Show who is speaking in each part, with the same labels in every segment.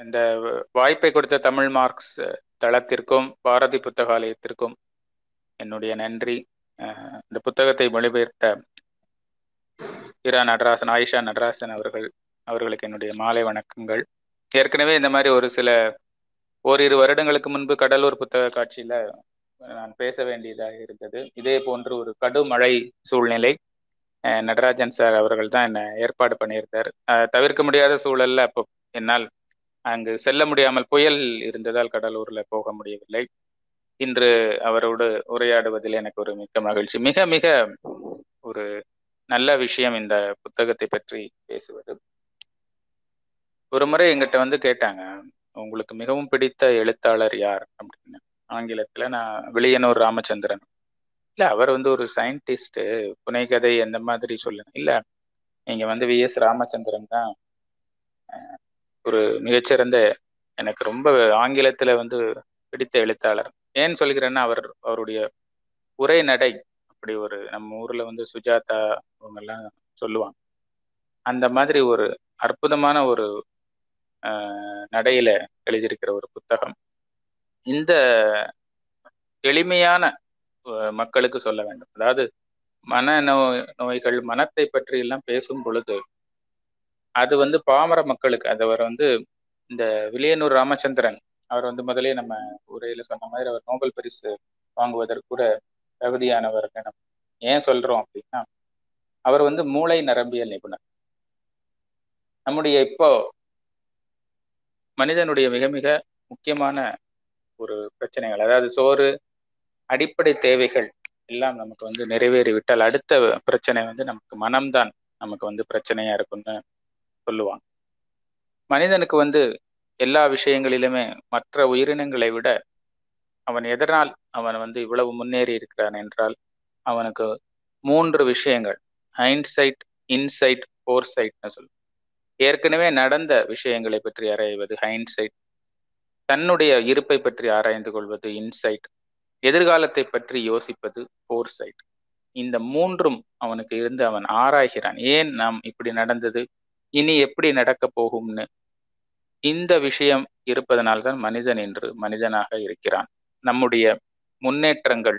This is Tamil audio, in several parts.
Speaker 1: இந்த வாய்ப்பை கொடுத்த தமிழ் மார்க்ஸ் தளத்திற்கும் பாரதி புத்தகாலயத்திற்கும் என்னுடைய நன்றி. இந்த புத்தகத்தை மொழிபெயர்த்த இரா நடராசன் ஆயிஷா நடராசன் அவர்கள் அவர்களுக்கு என்னுடைய மாலை வணக்கங்கள். ஏற்கனவே இந்த மாதிரி ஒரு சில ஓரிரு வருடங்களுக்கு முன்பு கடலூர் புத்தக காட்சியில நான் பேச வேண்டியதாக இருந்தது. இதே போன்று ஒரு கடுமழை சூழ்நிலை நடராஜன் சார் அவர்கள் தான் என்னை ஏற்பாடு பண்ணியிருந்தார். தவிர்க்க முடியாத சூழல்ல அப்போ என்னால் அங்கு செல்ல முடியாமல் புயல் இருந்ததால் கடலூர்ல போக முடியவில்லை. இன்று அவரோடு உரையாடுவதில் எனக்கு ஒரு மிக்க மகிழ்ச்சி. மிக மிக ஒரு நல்ல விஷயம் இந்த புத்தகத்தை பற்றி பேசுவது. ஒரு முறை எங்கிட்ட வந்து கேட்டாங்க உங்களுக்கு மிகவும் பிடித்த எழுத்தாளர் யார்? அப்படின்னு. ஆங்கிலத்துல நான் விளியனூர் ராமச்சந்திரன். இல்ல அவர் வந்து ஒரு சயின்டிஸ்ட் புனைகதை அந்த மாதிரி சொல்லுங்க. இல்ல நீங்க வந்து வி எஸ் ராமச்சந்திரன் தான். ஒரு மிகச்சிறந்த எனக்கு ரொம்ப ஆங்கிலத்துல வந்து பிடித்த எழுத்தாளர். ஏன் சொல்கிறேன்னா அவர் அவருடைய உரை நடை அப்படி ஒரு நம்ம ஊர்ல வந்து சுஜாதா அவங்கெல்லாம் சொல்லுவாங்க. அந்த மாதிரி ஒரு அற்புதமான ஒரு நடையில எழுதியிருக்கிற ஒரு புத்தகம். இந்த எளிமையான மக்களுக்கு சொல்ல வேண்டும். அதாவது மன நோய் நோய்கள் மனத்தை பற்றி எல்லாம் பேசும் பொழுது அது வந்து பாமர மக்களுக்கு அது அவர் வந்து இந்த விளையனூர் ராமச்சந்திரன் அவர் வந்து முதலே நம்ம உரையில சொன்ன மாதிரி அவர் நோபல் பரிசு வாங்குவதற்கு கூட தகுதியானவர் நம்ம ஏன் சொல்றோம் அப்படின்னா அவர் வந்து மூளை நரம்பியல் நிபுணர். நம்முடைய இப்போ மனிதனுடைய மிக மிக முக்கியமான ஒரு பிரச்சனைகள் அதாவது சோறு அடிப்படை தேவைகள் எல்லாம் நமக்கு வந்து நிறைவேறிவிட்டால் அடுத்த பிரச்சனை வந்து நமக்கு மனம்தான் நமக்கு வந்து பிரச்சனையா இருக்கும்னு சொல்லுவாங்க. மனிதனுக்கு வந்து எல்லா விஷயங்களிலுமே மற்ற உயிரினங்களை விட அவன் எதனால் அவன் வந்து இவ்வளவு முன்னேறி இருக்கிறான் என்றால் அவனுக்கு மூன்று விஷயங்கள். ஹைண்ட்சைட் இன்சைட் ஃபோர்சைட்னு சொல்லுவோம் ஏற்கனவே நடந்த விஷயங்களை பற்றி ஆராய்வது ஹைண்ட்சைட் தன்னுடைய இருப்பை பற்றி ஆராய்ந்து கொள்வது இன்சைட் எதிர்காலத்தை பற்றி யோசிப்பது ஃபோர்சைட் இந்த மூன்றும் அவனுக்கு இருந்து அவன் ஆராய்கிறான். ஏன் நாம் இப்படி நடந்தது? இனி எப்படி நடக்க போகும்னு? இந்த விஷயம் இருப்பதனால்தான் மனிதன் என்று மனிதனாக இருக்கிறான். நம்முடைய முன்னேற்றங்கள்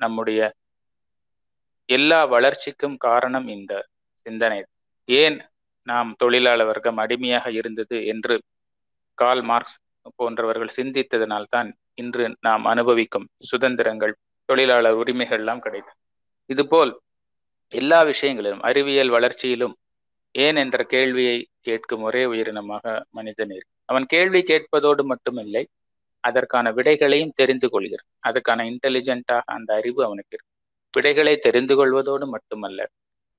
Speaker 1: நம்முடைய எல்லா வளர்ச்சிக்கும் காரணம் இந்த சிந்தனை. ஏன் நாம் தொழிலாளர் வர்க்கம் அடிமையாக இருந்தது என்று கால் மார்க்ஸ் போன்றவர்கள் சிந்தித்ததனால்தான் இன்று நாம் அனுபவிக்கும் சுதந்திரங்கள் தொழிலாளர் உரிமைகள் எல்லாம் கிடைத்தது. இதுபோல் எல்லா விஷயங்களிலும் அறிவியல் வளர்ச்சியிலும் ஏன் என்ற கேள்வியை கேட்கும் ஒரே உயிரினமாக மனிதன் இருக்கு அவன் கேள்வி கேட்பதோடு மட்டுமில்லை அதற்கான விடைகளையும் தெரிந்து கொள்கிறான். அதுக்கான இன்டெலிஜென்ட்டாக அந்த அறிவு அவனுக்கு இருக்கு. விடைகளை தெரிந்து கொள்வதோடு மட்டுமல்ல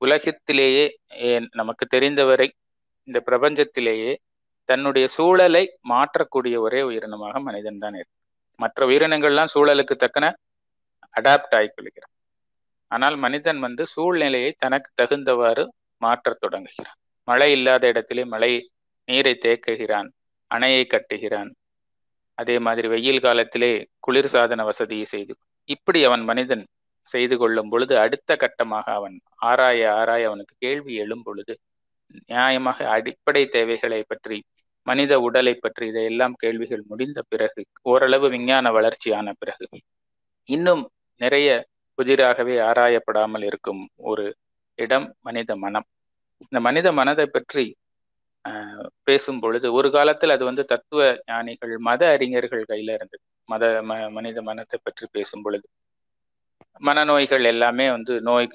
Speaker 1: உலகத்திலேயே ஏன் நமக்கு தெரிந்தவரை இந்த பிரபஞ்சத்திலேயே தன்னுடைய சூழலை மாற்றக்கூடிய ஒரே உயிரினமாக மனிதன் தான் இருக்கு. மற்ற உயிரினங்கள்லாம் சூழலுக்கு தக்கன அடாப்ட் ஆகிக்கொள்கிறான் ஆனால் மனிதன் வந்து சூழ்நிலையை தனக்கு தகுந்தவாறு மாற்றத் தொடங்குகிறான். மழை இல்லாத இடத்திலே மழை நீரை தேக்குகிறான் அணையை கட்டுகிறான். அதே மாதிரி வெயில் காலத்திலே குளிர் சாதன வசதியை செய்து இப்படி அவன் மனிதன் செய்து கொள்ளும் பொழுது அடுத்த கட்டமாக அவன் ஆராய ஆராய அவனுக்கு கேள்வி எழும் பொழுது நியாயமாக அடிப்படை தேவைகளை பற்றி மனித உடலை பற்றி இதையெல்லாம் கேள்விகள் முடிந்த பிறகு ஓரளவு விஞ்ஞான வளர்ச்சியான பிறகு இன்னும் நிறைய புதிராகவே ஆராயப்படாமல் இருக்கும் ஒரு இடம் மனித மனம். இந்த மனித மனதை பற்றி பேசும் பொழுது ஒரு காலத்தில் அது வந்து தத்துவ ஞானிகள் மத அறிஞர்கள் கையில இருந்தது. மத ம மனித மனத்தை பற்றி பேசும் பொழுது மனநோய்கள் எல்லாமே வந்து நோய்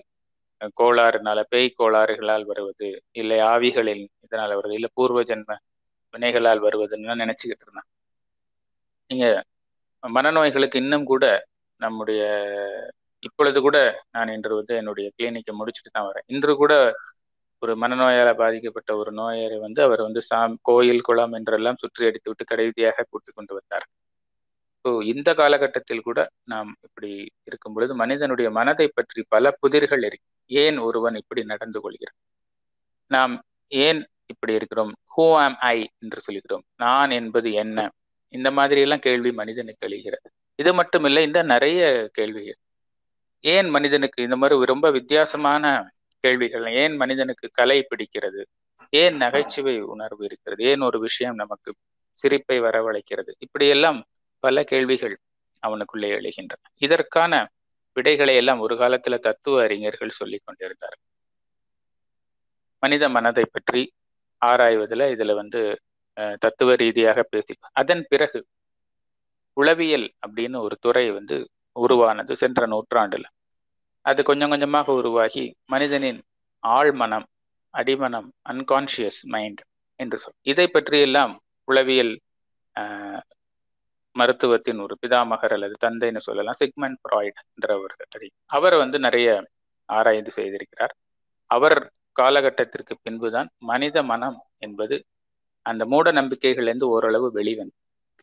Speaker 1: கோளாறுனால பேய் கோளாறுகளால் வருவது இல்லை ஆவிகளில் இதனால் வருவது இல்லை பூர்வ ஜென்ம வினைகளால் வருவதுன்னு நினைச்சுக்கிட்டு இருந்தான் நீங்க மனநோய்களுக்கு இன்னும் கூட நம்முடைய இப்பொழுது கூட நான் இன்று வந்து என்னுடைய கிளினிக்கை முடிச்சுட்டு தான் வரேன். இன்று கூட ஒரு மனநோயால பாதிக்கப்பட்ட ஒரு நோயரை வந்து அவர் வந்து சாம் கோயில் குளம் என்றெல்லாம் சுற்றி அடித்து விட்டு கடைசியாக கூட்டி கொண்டு வந்தார். ஸோ இந்த காலகட்டத்தில் கூட நாம் இப்படி இருக்கும் பொழுது மனிதனுடைய மனதை பற்றி பல புதிர்கள் இருக்கு ஏன் ஒருவன் இப்படி நடந்து கொள்கிறான்? நாம் ஏன் இப்படி இருக்கிறோம்? ஹூ ஆம் ஐ என்று சொல்கிறோம். நான் என்பது என்ன? இந்த மாதிரி எல்லாம் கேள்வி மனிதனுக்கு எழுகிறது. இது மட்டும் இல்லை இந்த நிறைய கேள்விகள். ஏன் மனிதனுக்கு இந்த மாதிரி ரொம்ப வித்தியாசமான கேள்விகள் ஏன் மனிதனுக்கு கலை பிடிக்கிறது? ஏன் நகைச்சுவை உணர்வு இருக்கிறது? ஏன் ஒரு விஷயம் நமக்கு சிரிப்பை வரவழைக்கிறது? இப்படியெல்லாம் பல கேள்விகள் அவனுக்குள்ளே எழுகின்றன. இதற்கான விடைகளை எல்லாம் ஒரு காலத்துல தத்துவ அறிஞர்கள் சொல்லி கொண்டிருந்தார் மனித மனதை பற்றி ஆராய்வதில் இதுல வந்து தத்துவ ரீதியாக பேசி அதன் பிறகு உளவியல் அப்படின்னு ஒரு துறை வந்து உருவானது சென்ற நூற்றாண்டில். அது கொஞ்சம் கொஞ்சமாக உருவாகி மனிதனின் ஆழ்மனம் அடிமனம் அன்கான்ஷியஸ் மைண்ட் என்று சொல். இதை பற்றியெல்லாம் உளவியல் மருத்துவத்தின் ஒரு பிதாமகர் அல்லது தந்தைன்னு சொல்லலாம் சிக்மன் ஃப்ராய்ட் என்றவர் அவர் வந்து நிறைய ஆராய்ந்து செய்திருக்கிறார். அவர் காலகட்டத்திற்கு பின்புதான் மனித மனம் என்பது அந்த மூட நம்பிக்கைகள்லேருந்து ஓரளவு வெளிவந்து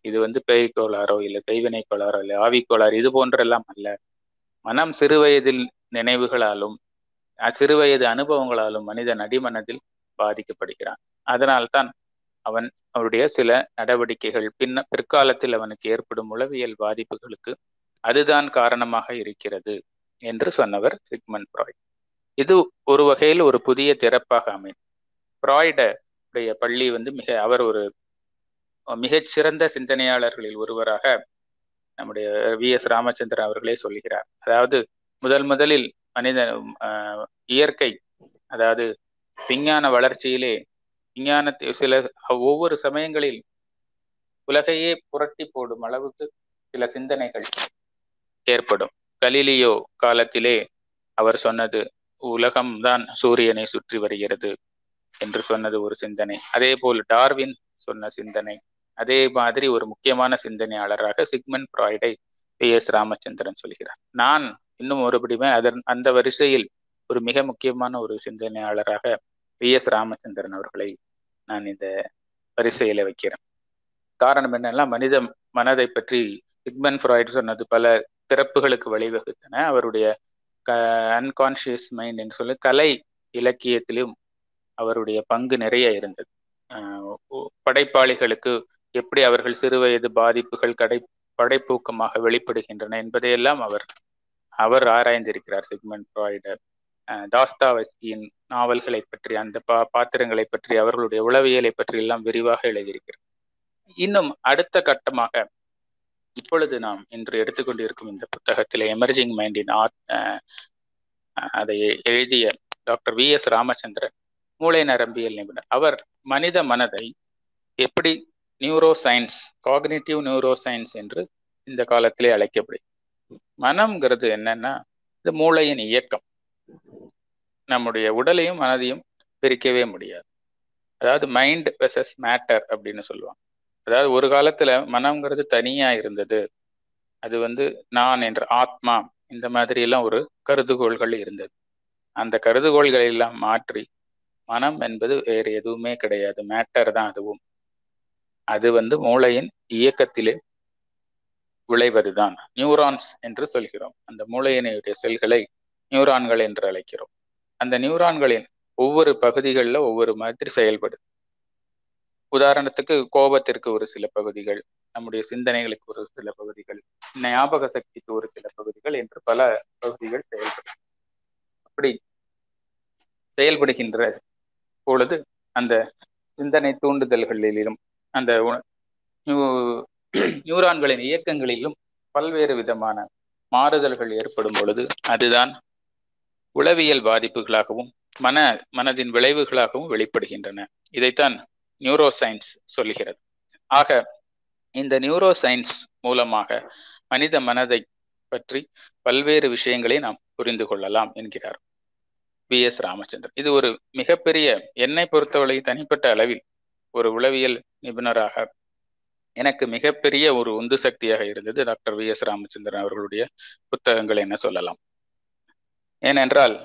Speaker 1: இது வந்து பேய் கோளாறோ இல்லை செய்வினை கோளாறோ இல்லை ஆவி கோளாறு இது போன்றெல்லாம் அல்ல. மனம் சிறுவயதில் நினைவுகளாலும் சிறுவயது அனுபவங்களாலும் மனிதன் அடிமனதில் பாதிக்கப்படுகிறான். அதனால்தான் அவன் அவருடைய சில நடவடிக்கைகள் பின்ன பிற்காலத்தில் அவனுக்கு ஏற்படும் உளவியல் பாதிப்புகளுக்கு அதுதான் காரணமாக இருக்கிறது என்று சொன்னவர் சிக்மன் ஃப்ராய்ட். இது ஒரு வகையில் ஒரு புதிய திறப்பாக அமையும். ஃப்ராய்டுடைய பள்ளி வந்து மிக அவர் ஒரு மிகச்சிறந்த சிந்தனையாளர்களில் ஒருவராக நம்முடைய வி எஸ் ராமச்சந்திரன் அவர்களே சொல்கிறார். அதாவது முதல் முதலில் மனித இயற்கை அதாவது விஞ்ஞான வளர்ச்சியிலே விஞ்ஞானத்தை சில ஒவ்வொரு சமயங்களில் உலகையே புரட்டி போடும் அளவுக்கு சில சிந்தனைகள் ஏற்படும். கலிலியோ காலத்திலே அவர் சொன்னது உலகம்தான் சூரியனை சுற்றி வருகிறது என்று சொன்னது ஒரு சிந்தனை. அதே போல் டார்வின் சொன்ன சிந்தனை அதே மாதிரி ஒரு முக்கியமான சிந்தனையாளராக சிக்மன் பிராய்டை பி எஸ் ராமச்சந்திரன் சொல்கிறார். நான் இன்னும் ஒருபடியுமே அதன் அந்த வரிசையில் ஒரு மிக முக்கியமான ஒரு சிந்தனையாளராக பி எஸ் ராமச்சந்திரன் அவர்களை நான் இந்த வரிசையில வைக்கிறேன். காரணம் என்னன்னா மனித மனதை பற்றி சிக்மன் ஃப்ராய்டு சொன்னது பல திறப்புகளுக்கு வழிவகுத்தன. அவருடைய க அன்கான்சியஸ் மைண்ட் என்று சொல்லி கலை இலக்கியத்திலும் அவருடைய பங்கு நிறைய இருந்தது. படைப்பாளிகளுக்கு எப்படி அவர்கள் சிறுவயது பாதிப்புகள் கடை படைப்பூக்கமாக வெளிப்படுகின்றன என்பதையெல்லாம் அவர் அவர் ஆராய்ந்திருக்கிறார் செக்மெண்ட் ஃப்ராய்டு. தாஸ்தாவஸ்கியின் நாவல்களை பற்றி அந்த பா பாத்திரங்களை பற்றி அவர்களுடைய உளவியலை பற்றி எல்லாம் விரிவாக எழுதியிருக்கிறார். இன்னும் அடுத்த கட்டமாக இப்பொழுது நாம் இன்று எடுத்துக்கொண்டிருக்கும் இந்த புத்தகத்தில் எமர்ஜிங் மைண்டின் ஆர்ட் அதை எழுதிய டாக்டர் வி எஸ் ராமச்சந்திரன் மூளை நரம்பியல் நிபுணர். அவர் மனித மனதை எப்படி neuroscience cognitive neuroscience என்று இந்த காலத்திலே அழைக்கப்படும் மனம்ங்கிறது என்னன்னா இது மூளையின் இயக்கம். நம்முடைய உடலையும் மனதையும் பிரிக்கவே முடியாது. அதாவது மைண்ட் வெசஸ் மேட்டர் அப்படின்னு சொல்லுவாங்க. அதாவது ஒரு காலத்துல மனம்ங்கிறது தனியா இருந்தது. அது வந்து நான் என்ற ஆத்மா இந்த மாதிரி எல்லாம் ஒரு கருதுகோள்கள் இருந்தது. அந்த கருதுகோள்களை எல்லாம் மாற்றி மனம் என்பது வேறு எதுவுமே கிடையாது. மேட்டர் தான் அதுவும். அது வந்து மூளையின் இயக்கத்திலே விளைவதுதான். நியூரான்ஸ் என்று சொல்கிறோம். அந்த மூளையினுடைய செல்களை நியூரான்கள் என்று அழைக்கிறோம். அந்த நியூரான்களின் ஒவ்வொரு பகுதிகளில் ஒவ்வொரு மாதிரி செயல்படுது. உதாரணத்துக்கு கோபத்திற்கு ஒரு சில பகுதிகள் நம்முடைய சிந்தனைகளுக்கு ஒரு சில பகுதிகள் ஞாபக சக்திக்கு ஒரு சில பகுதிகள் என்று பல பகுதிகள் செயல்படும் அப்படி செயல்படுகின்ற பொழுது அந்த சிந்தனை தூண்டுதல்களிலும் அந்த நியூரான்களின் இயக்கங்களிலும் பல்வேறு விதமான மாறுதல்கள் ஏற்படும் பொழுது அதுதான் உளவியல் பாதிப்புகளாகவும் மன மனதின் விளைவுகளாகவும் வெளிப்படுகின்றன. இதைத்தான் நியூரோ சயின்ஸ் சொல்லுகிறது. ஆக இந்த நியூரோ சயின்ஸ் மூலமாக மனித மனதை பற்றி பல்வேறு விஷயங்களை நாம் புரிந்து கொள்ளலாம் என்கிறார் வி எஸ் ராமச்சந்திரன். இது ஒரு மிகப்பெரிய என்னை பொறுத்தவரை தனிப்பட்ட அளவில் ஒரு உளவியல் நிபுணராக எனக்கு மிகப்பெரிய ஒரு உந்து சக்தியாக இருந்தது டாக்டர் வி எஸ் ராமச்சந்திரன் அவர்களுடைய புத்தகங்கள் என்ன சொல்லலாம். ஏனென்றால்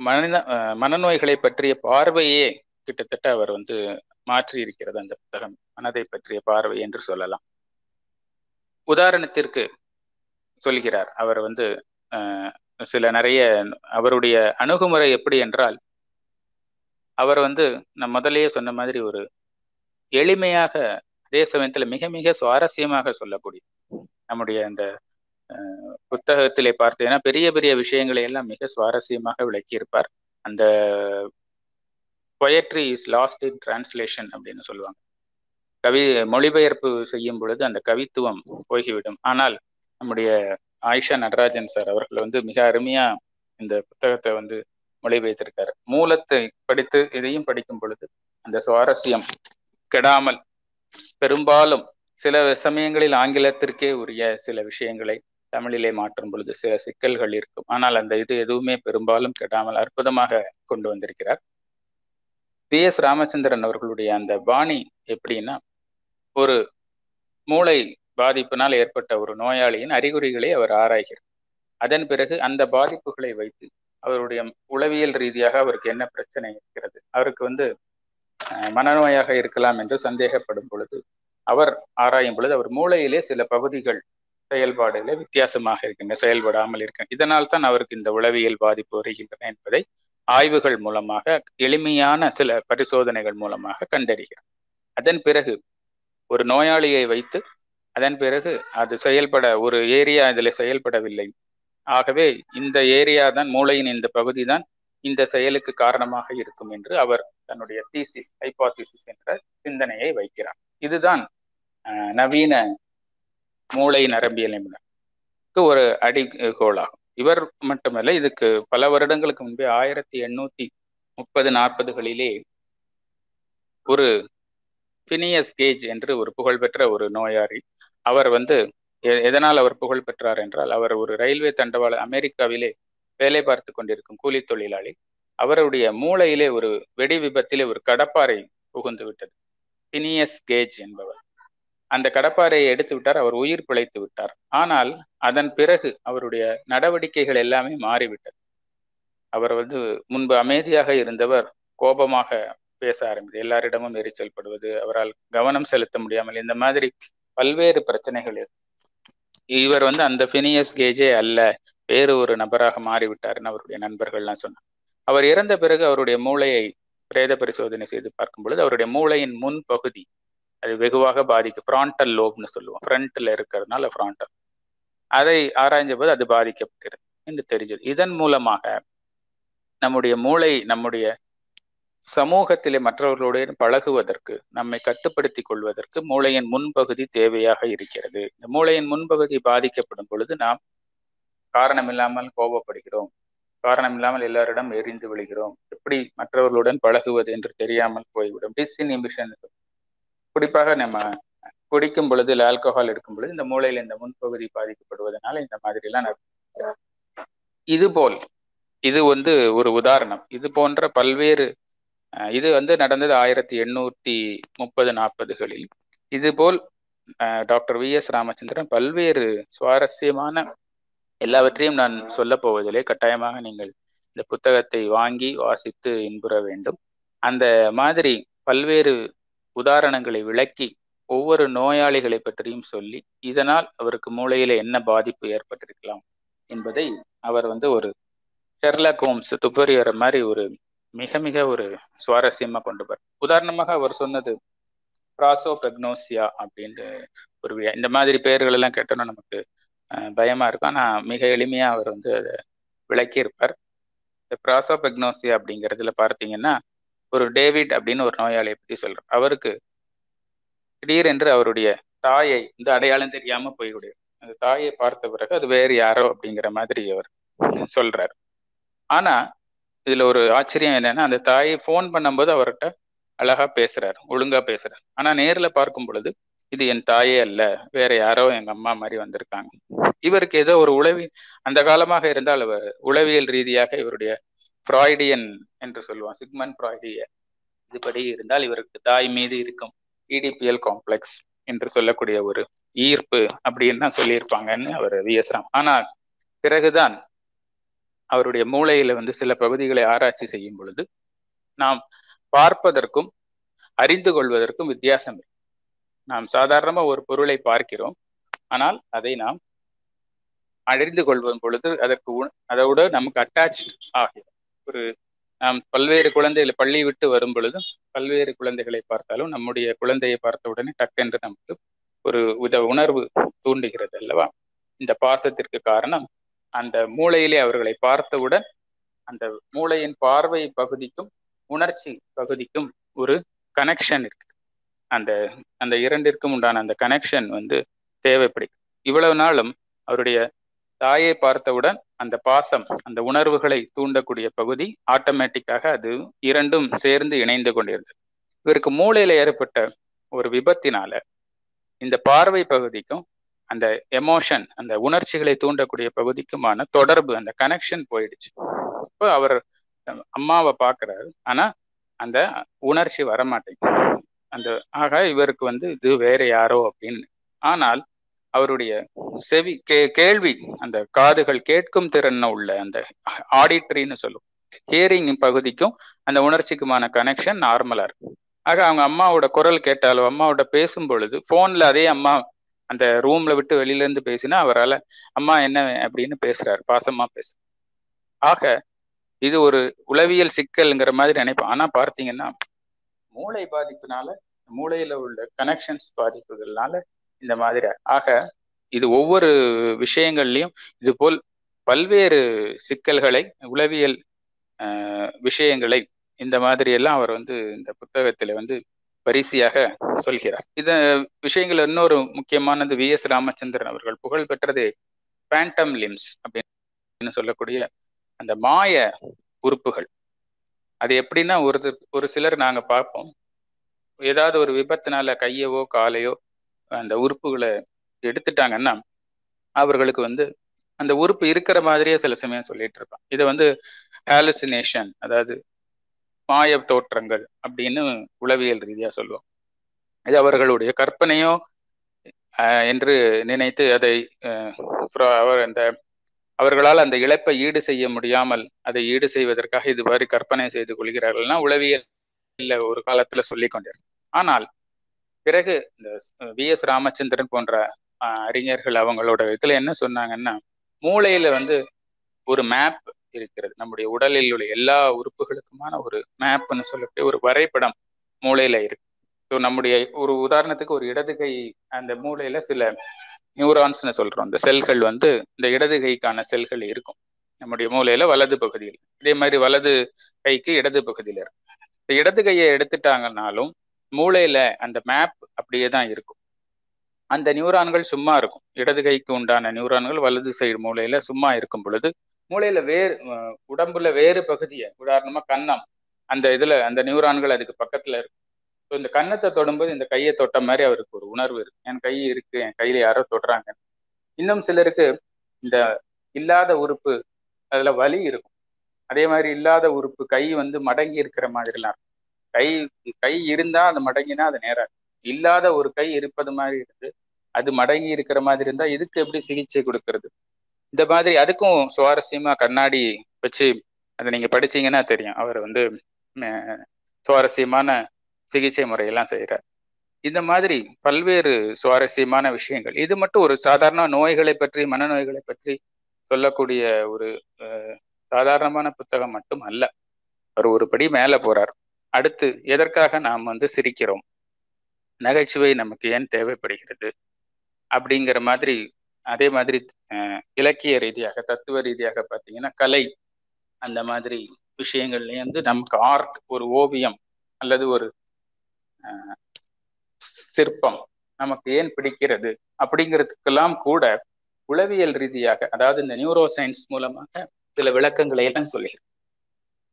Speaker 1: மனித மனநோய்களை பற்றிய பார்வையே கிட்டத்தட்ட அவர் வந்து மாற்றி இருக்கிறது அந்த புத்தகம் மனதை பற்றிய பார்வை என்று சொல்லலாம். உதாரணத்திற்கு சொல்கிறார் அவர் வந்து சில நிறைய அவருடைய அணுகுமுறை எப்படி என்றால் அவர் வந்து நான் முதலேயே சொன்ன மாதிரி ஒரு எளிமையாக அதே சமயத்தில் மிக மிக சுவாரஸ்யமாக சொல்லக்கூடிய நம்முடைய அந்த புத்தகத்திலே பார்த்தீங்கன்னா பெரிய பெரிய விஷயங்களை எல்லாம் மிக சுவாரஸ்யமாக விளக்கியிருப்பார். அந்த poetry is lost in translation அப்படின்னு சொல்லுவாங்க. கவி மொழிபெயர்ப்பு செய்யும் பொழுது அந்த கவித்துவம் போய்விடும். ஆனால் நம்முடைய ஆயிஷா நடராஜன் சார் அவர்கள் வந்து மிக அருமையா இந்த புத்தகத்தை வந்து மொழிபெயர்த்திருக்காரு. மூலத்தை படித்து இதையும் படிக்கும் பொழுது அந்த சுவாரஸ்யம் கெடாமல். பெரும்பாலும் சில சமயங்களில் ஆங்கிலத்திற்கே உரிய சில விஷயங்களை தமிழிலே மாற்றும் பொழுது சில சிக்கல்கள் இருக்கும். ஆனால் அந்த இது எதுவுமே பெரும்பாலும் கெடாமல் அற்புதமாக கொண்டு வந்திருக்கிறார். பி. எஸ். ராமச்சந்திரன் அவர்களுடைய அந்த பாணி எப்படின்னா ஒரு மூளை பாதிப்பினால் ஏற்பட்ட ஒரு நோயாளியின் அறிகுறிகளை அவர் ஆராய்கிறார். அதன் பிறகு அந்த பாதிப்புகளை வைத்து அவருடைய உளவியல் ரீதியாக அவருக்கு என்ன பிரச்சனை இருக்கிறது? அவருக்கு வந்து மனநோயாக இருக்கலாம் என்று சந்தேகப்படும் பொழுது அவர் ஆராயும் பொழுது அவர் மூளையிலே சில பகுதிகள் செயல்பாடுகளே வித்தியாசமாக இருக்கின்றன செயல்படாமல் இருக்க இதனால் தான் அவருக்கு இந்த உளவியல் பாதிப்பு வருகின்றன என்பதை ஆய்வுகள் மூலமாக எளிமையான சில பரிசோதனைகள் மூலமாக கண்டறிகிறார். அதன் பிறகு ஒரு நோயாளியை வைத்து அதன் பிறகு அது செயல்பட ஒரு ஏரியா இதில் செயல்படவில்லை. ஆகவே இந்த ஏரியா தான் மூளையின் இந்த பகுதி தான் இந்த செயலுக்கு காரணமாக இருக்கும் என்று அவர் தன்னுடைய தீசிஸ் ஹைபாத்திசிஸ் என்ற சிந்தனையை வைக்கிறார். இதுதான் நவீன மூளை நரம்பியல் நிபுணருக்கு ஒரு அடிகோளாகும். இவர் மட்டுமல்ல இதுக்கு பல வருடங்களுக்கு முன்பே ஆயிரத்தி எண்ணூத்தி முப்பது நாற்பதுகளிலே ஒரு பினியஸ் கேஜ் என்று ஒரு புகழ்பெற்ற ஒரு நோயாளி அவர் வந்து எதனால் அவர் புகழ் பெற்றார் என்றால் அவர் ஒரு ரயில்வே தண்டவாள அமெரிக்காவிலே வேலை பார்த்து கொண்டிருக்கும் கூலி தொழிலாளி அவருடைய மூளையிலே ஒரு வெடி விபத்திலே ஒரு கடப்பாறை புகுந்து விட்டது. பினியஸ் கேஜ் என்பவர். அந்த கடப்பாறையை எடுத்து விட்டார் அவர் உயிர் பிழைத்து விட்டார். ஆனால் அதன் பிறகு அவருடைய நடவடிக்கைகள் எல்லாமே மாறிவிட்டது. அவர் வந்து முன்பு அமைதியாக இருந்தவர் கோபமாக பேச ஆரம்பித்து எல்லாரிடமும் எரிச்சல் படுவது அவரால் கவனம் செலுத்த முடியாமல் இந்த மாதிரி பல்வேறு பிரச்சனைகள் இவர் வந்து அந்த பினியஸ் கேஜே அல்ல. வேறு ஒரு நபராக மாறிவிட்டார்னு அவருடைய நண்பர்கள்லாம் சொன்னார் அவர் இறந்த பிறகு அவருடைய மூளையை பிரேத பரிசோதனை செய்து பார்க்கும் பொழுது அவருடைய மூளையின் முன் பகுதி அது வெகுவாக பாதிக்கும் ஃப்ராண்டல் லோப்னு சொல்லுவோம். ஃப்ரண்ட்ல இருக்கிறதுனால ஃப்ராண்டல் அதை ஆராய்ஞ்ச போது அது பாதிக்கப்பட்டிருக்கு என்று தெரிஞ்சது. இதன் மூலமாக நம்முடைய மூளை நம்முடைய சமூகத்திலே மற்றவர்களுடன் பழகுவதற்கு நம்மை கட்டுப்படுத்தி கொள்வதற்கு மூளையின் முன்பகுதி தேவையாக இருக்கிறது. இந்த மூளையின் முன்பகுதி பாதிக்கப்படும் பொழுது நாம் காரணமில்லாமல் கோபப்படுகிறோம். காரணம் இல்லாமல் எல்லாரிடம் எரிந்து விழுகிறோம். எப்படி மற்றவர்களுடன் பழகுவது என்று தெரியாமல் போய்விடும். டிஸ்இன்ஹிபிஷன் குறிப்பாக நம்ம குடிக்கும் பொழுது இல்லை ஆல்கஹால் எடுக்கும் பொழுது இந்த மூளையில் இந்த முன்பகுதி பாதிக்கப்படுவதனால இந்த மாதிரி எல்லாம் இது போல் இது வந்து ஒரு உதாரணம். இது போன்ற பல்வேறு இது வந்து நடந்தது ஆயிரத்தி எண்ணூத்தி முப்பது நாற்பதுகளில். இதுபோல் டாக்டர் வி எஸ் ராமச்சந்திரன் பல்வேறு சுவாரஸ்யமான எல்லாவற்றையும் நான் சொல்ல போவதிலே கட்டாயமாக நீங்கள் இந்த புத்தகத்தை வாங்கி வாசித்து இன்புற வேண்டும். அந்த மாதிரி பல்வேறு உதாரணங்களை விளக்கி ஒவ்வொரு நோயாளிகளை பற்றியும் சொல்லி இதனால் அவருக்கு மூளையில என்ன பாதிப்பு ஏற்பட்டிருக்கலாம் என்பதை அவர் வந்து ஒரு ஷெர்லக் ஹோம்ஸ் துப்பறியற மாதிரி ஒரு மிக மிக ஒரு சுவாரஸ்யமா கொண்டு வர உதாரணமாக அவர் சொன்னது பிராசோ பெக்னோசியா அப்படின்ற ஒரு இந்த மாதிரி பெயர்கள் எல்லாம் கேட்டோன்னா நமக்கு பயமாக இருக்கும். ஆனால் மிக எளிமையாக அவர் வந்து அதை விளக்கியிருப்பார். இந்த ப்ராசோபெக்னோசி அப்படிங்கிறதுல பார்த்தீங்கன்னா ஒரு டேவிட் அப்படின்னு ஒரு நோயாளியை பற்றி சொல்கிறார் அவருக்கு திடீரென்று அவருடைய தாயை இந்த அடையாளம் தெரியாமல் போய்விடு அந்த தாயை பார்த்த பிறகு அது வேறு யாரோ அப்படிங்கிற மாதிரி அவர் சொல்கிறார் ஆனால் இதில் ஒரு ஆச்சரியம் என்னன்னா அந்த தாயை ஃபோன் பண்ணும்போது அவர்கிட்ட அழகாக பேசுகிறார் ஒழுங்காக பேசுகிறார் ஆனால் நேரில் பார்க்கும் பொழுது இது என் தாயே அல்ல வேற யாரோ எங்க அம்மா மாதிரி வந்திருக்காங்க. இவருக்கு ஏதோ ஒரு உளவி அந்த காலமாக இருந்தால் அவர் உளவியல் ரீதியாக இவருடைய ஃப்ராய்டியன் என்று சொல்லுவான் சிக்மன் ஃப்ராய்டிய. இதுபடி இருந்தால் இவருக்கு தாய் மீது இருக்கும் இடிபிஎல் காம்ப்ளெக்ஸ் என்று சொல்லக்கூடிய ஒரு ஈர்ப்பு அப்படின்னு தான் சொல்லியிருப்பாங்கன்னு அவர் வி ஆனால் ஆனா பிறகுதான் அவருடைய மூளையில வந்து சில பகுதிகளை ஆராய்ச்சி செய்யும் பொழுது நாம் பார்ப்பதற்கும் அறிந்து கொள்வதற்கும் வித்தியாசம் நாம் சாதாரணமா ஒரு பொருளை பார்க்கிறோம். ஆனால் அதை நாம் அறிந்து கொள்வதும் பொழுது அதற்கு அதோடு நமக்கு அட்டாச் ஆகிறோம் ஒரு நாம் பல்வேறு குழந்தைகளை பள்ளி விட்டு வரும் பொழுதும் பல்வேறு குழந்தைகளை பார்த்தாலும் நம்முடைய குழந்தையை பார்த்த உடனே டக்கென்று நமக்கு ஒரு வித உணர்வு தூண்டுகிறது அல்லவா? இந்த பாசத்திற்கு காரணம் அந்த மூளையிலே அவர்களை பார்த்தவுடன் அந்த மூளையின் பார்வை பகுதிக்கும் உணர்ச்சி பகுதிக்கும் ஒரு கனெக்ஷன் இருக்கு. அந்த அந்த இரண்டிற்கும் உண்டான அந்த கனெக்ஷன் வந்து தேவைப்படும் இவ்வளவு நாளும் அவருடைய தாயை பார்த்தவுடன் அந்த பாசம் அந்த உணர்வுகளை தூண்டக்கூடிய பகுதி ஆட்டோமேட்டிக்காக அது இரண்டும் சேர்ந்து இணைந்து கொண்டிருந்தது. இவருக்கு மூளையில ஏற்பட்ட ஒரு விபத்தினால இந்த பார்வை பகுதிக்கும் அந்த எமோஷன் அந்த உணர்ச்சிகளை தூண்டக்கூடிய பகுதிக்குமான தொடர்பு அந்த கனெக்ஷன் போயிடுச்சு. இப்போ அவர் அம்மாவை பார்க்குறாரு. ஆனா அந்த உணர்ச்சி வரமாட்டேங்குது. அந்த ஆக இவருக்கு வந்து இது வேற யாரோ அப்படின்னு. ஆனால் அவருடைய செவி கே கேள்வி அந்த காதுகள் கேட்கும் திறன் உள்ள அந்த ஆடிட்ரின்னு சொல்லும் ஹியரிங் பகுதிக்கும் அந்த உணர்ச்சிக்குமான கனெக்ஷன் நார்மலா இருக்கும். ஆக அவங்க அம்மாவோட குரல் கேட்டாலோ அம்மாவோட பேசும் பொழுது போன்ல அதே அம்மா அந்த ரூம்ல விட்டு வெளியில இருந்து பேசினா அவரால் அம்மா என்ன அப்படின்னு பேசுறாரு பாசமா பேச ஆக இது ஒரு உளவியல் சிக்கல்ங்கிற மாதிரி நினைப்போம். ஆனா பார்த்தீங்கன்னா மூளை பாதிப்புனால மூளையில உள்ள கனெக்ஷன்ஸ் பாதிப்புகள்னால இந்த மாதிரி. ஆக இது ஒவ்வொரு விஷயங்கள்லையும் இது போல் பல்வேறு சிக்கல்களை உளவியல் விஷயங்களை இந்த மாதிரி எல்லாம் அவர் வந்து இந்த புத்தகத்துல வந்து பரிசியாக சொல்கிறார். இந்த விஷயங்கள் இன்னொரு முக்கியமானது வி. எஸ். ராமச்சந்திரன் அவர்கள் புகழ் பெற்றது பேண்டம் லிம்ஸ் அப்படின்னு சொல்லக்கூடிய அந்த மாய உறுப்புகள். அது எப்படின்னா ஒரு ஒரு சிலர் நாங்க பார்ப்போம். ஏதாவது ஒரு விபத்தினால கையவோ காலையோ அந்த உறுப்புகளை எடுத்துட்டாங்கன்னா அவர்களுக்கு வந்து அந்த உறுப்பு இருக்கிற மாதிரியே சில சமயம் சொல்லிட்டு இருப்பான் இதை வந்து ஹாலுசினேஷன் அதாவது மாய தோற்றங்கள் அப்படின்னு உளவியல் ரீதியா சொல்லுவோம். இது அவர்களுடைய கற்பனையோ என்று நினைத்து அதை அவர் அந்த அவர்களால் அந்த இழப்பை ஈடு செய்ய முடியாமல் அதை ஈடு செய்வதற்காக இது மாதிரி கற்பனை செய்து கொள்கிறார்கள்னா உளவியல் ஒரு காலத்துல சொல்லி கொண்டிருந்தார் ஆனால் பிறகு இந்த வி. எஸ். ராமச்சந்திரன் போன்ற அறிஞர்கள் அவங்களோட இதுல என்ன சொன்னாங்கன்னா மூளையில வந்து ஒரு மேப் இருக்கிறது. நம்முடைய உடலில் உள்ள எல்லா உறுப்புகளுக்குமான ஒரு மேப்னு சொல்லக்கூடிய ஒரு வரைபடம் மூளையில இருக்கு. ஸோ நம்முடைய ஒரு உதாரணத்துக்கு ஒரு இடது கை அந்த மூளையில சில நியூரான்ஸ்னு சொல்றோம். அந்த செல்கள் வந்து இந்த இடது கைக்கான செல்கள் இருக்கும். நம்முடைய மூலையில வலது பகுதியில். இதே மாதிரி வலது கைக்கு இடது பகுதியில இருக்கும் இந்த இடது கையை எடுத்துட்டாங்கனாலும் மூளையில அந்த மேப் அப்படியே தான் இருக்கும். அந்த நியூரான்கள் சும்மா இருக்கும். இடது கைக்கு உண்டான நியூரான்கள் வலது சைடு மூளையில சும்மா இருக்கும் பொழுது மூளையில வேறு உடம்புல வேறு பகுதியை உதாரணமா கண்ணம் அந்த இதுல அந்த நியூரான்கள் அதுக்கு பக்கத்துல இருக்கும் ஸோ இந்த கன்னத்தை தொடும்போது இந்த கையை தொட்ட மாதிரி அவருக்கு ஒரு உணர்வு இருக்கு. என் கை இருக்கு என் கையில யாரோ தொடுறாங்க. இன்னும் சிலருக்கு இந்த இல்லாத உறுப்பு அதுல வலி இருக்கும். அதே மாதிரி இல்லாத உறுப்பு கை வந்து மடங்கி இருக்கிற மாதிரிலாம் இருக்கும். கை கை இருந்தா அது மடங்கினா அது நேரம் இல்லாத ஒரு கை இருப்பது மாதிரி இருந்து அது மடங்கி இருக்கிற மாதிரி இருந்தா இதுக்கு எப்படி சிகிச்சை கொடுக்கறது? இந்த மாதிரி அதுக்கும் சுவாரஸ்யமா கண்ணாடி வச்சு அதை நீங்க படிச்சீங்கன்னா தெரியும். அவர் வந்து சுவாரஸ்யமான சிகிச்சை முறையெல்லாம் செய்கிறார் இந்த மாதிரி பல்வேறு சுவாரஸ்யமான விஷயங்கள். இது மட்டும் ஒரு சாதாரண நோய்களை பற்றி மனநோய்களை பற்றி சொல்லக்கூடிய ஒரு சாதாரணமான புத்தகம் மட்டும் அல்ல அவர் ஒரு படி மேல போறார். அடுத்து எதற்காக நாம் வந்து சிரிக்கிறோம்? நகைச்சுவை நமக்கு ஏன் தேவைப்படுகிறது? அப்படிங்கிற மாதிரி அதே மாதிரி இலக்கிய ரீதியாக தத்துவ ரீதியாக பார்த்தீங்கன்னா கலை அந்த மாதிரி விஷயங்கள்லேயும் வந்து நமக்கு ஆர்ட் ஒரு ஓவியம் அல்லது ஒரு சிற்பம் நமக்கு ஏன் பிடிக்கிறது அப்படிங்கிறதுக்கெல்லாம் கூட உளவியல் ரீதியாக அதாவது இந்த நியூரோ சயின்ஸ் மூலமாக சில விளக்கங்களை எல்லாம் சொல்லுகிறேன்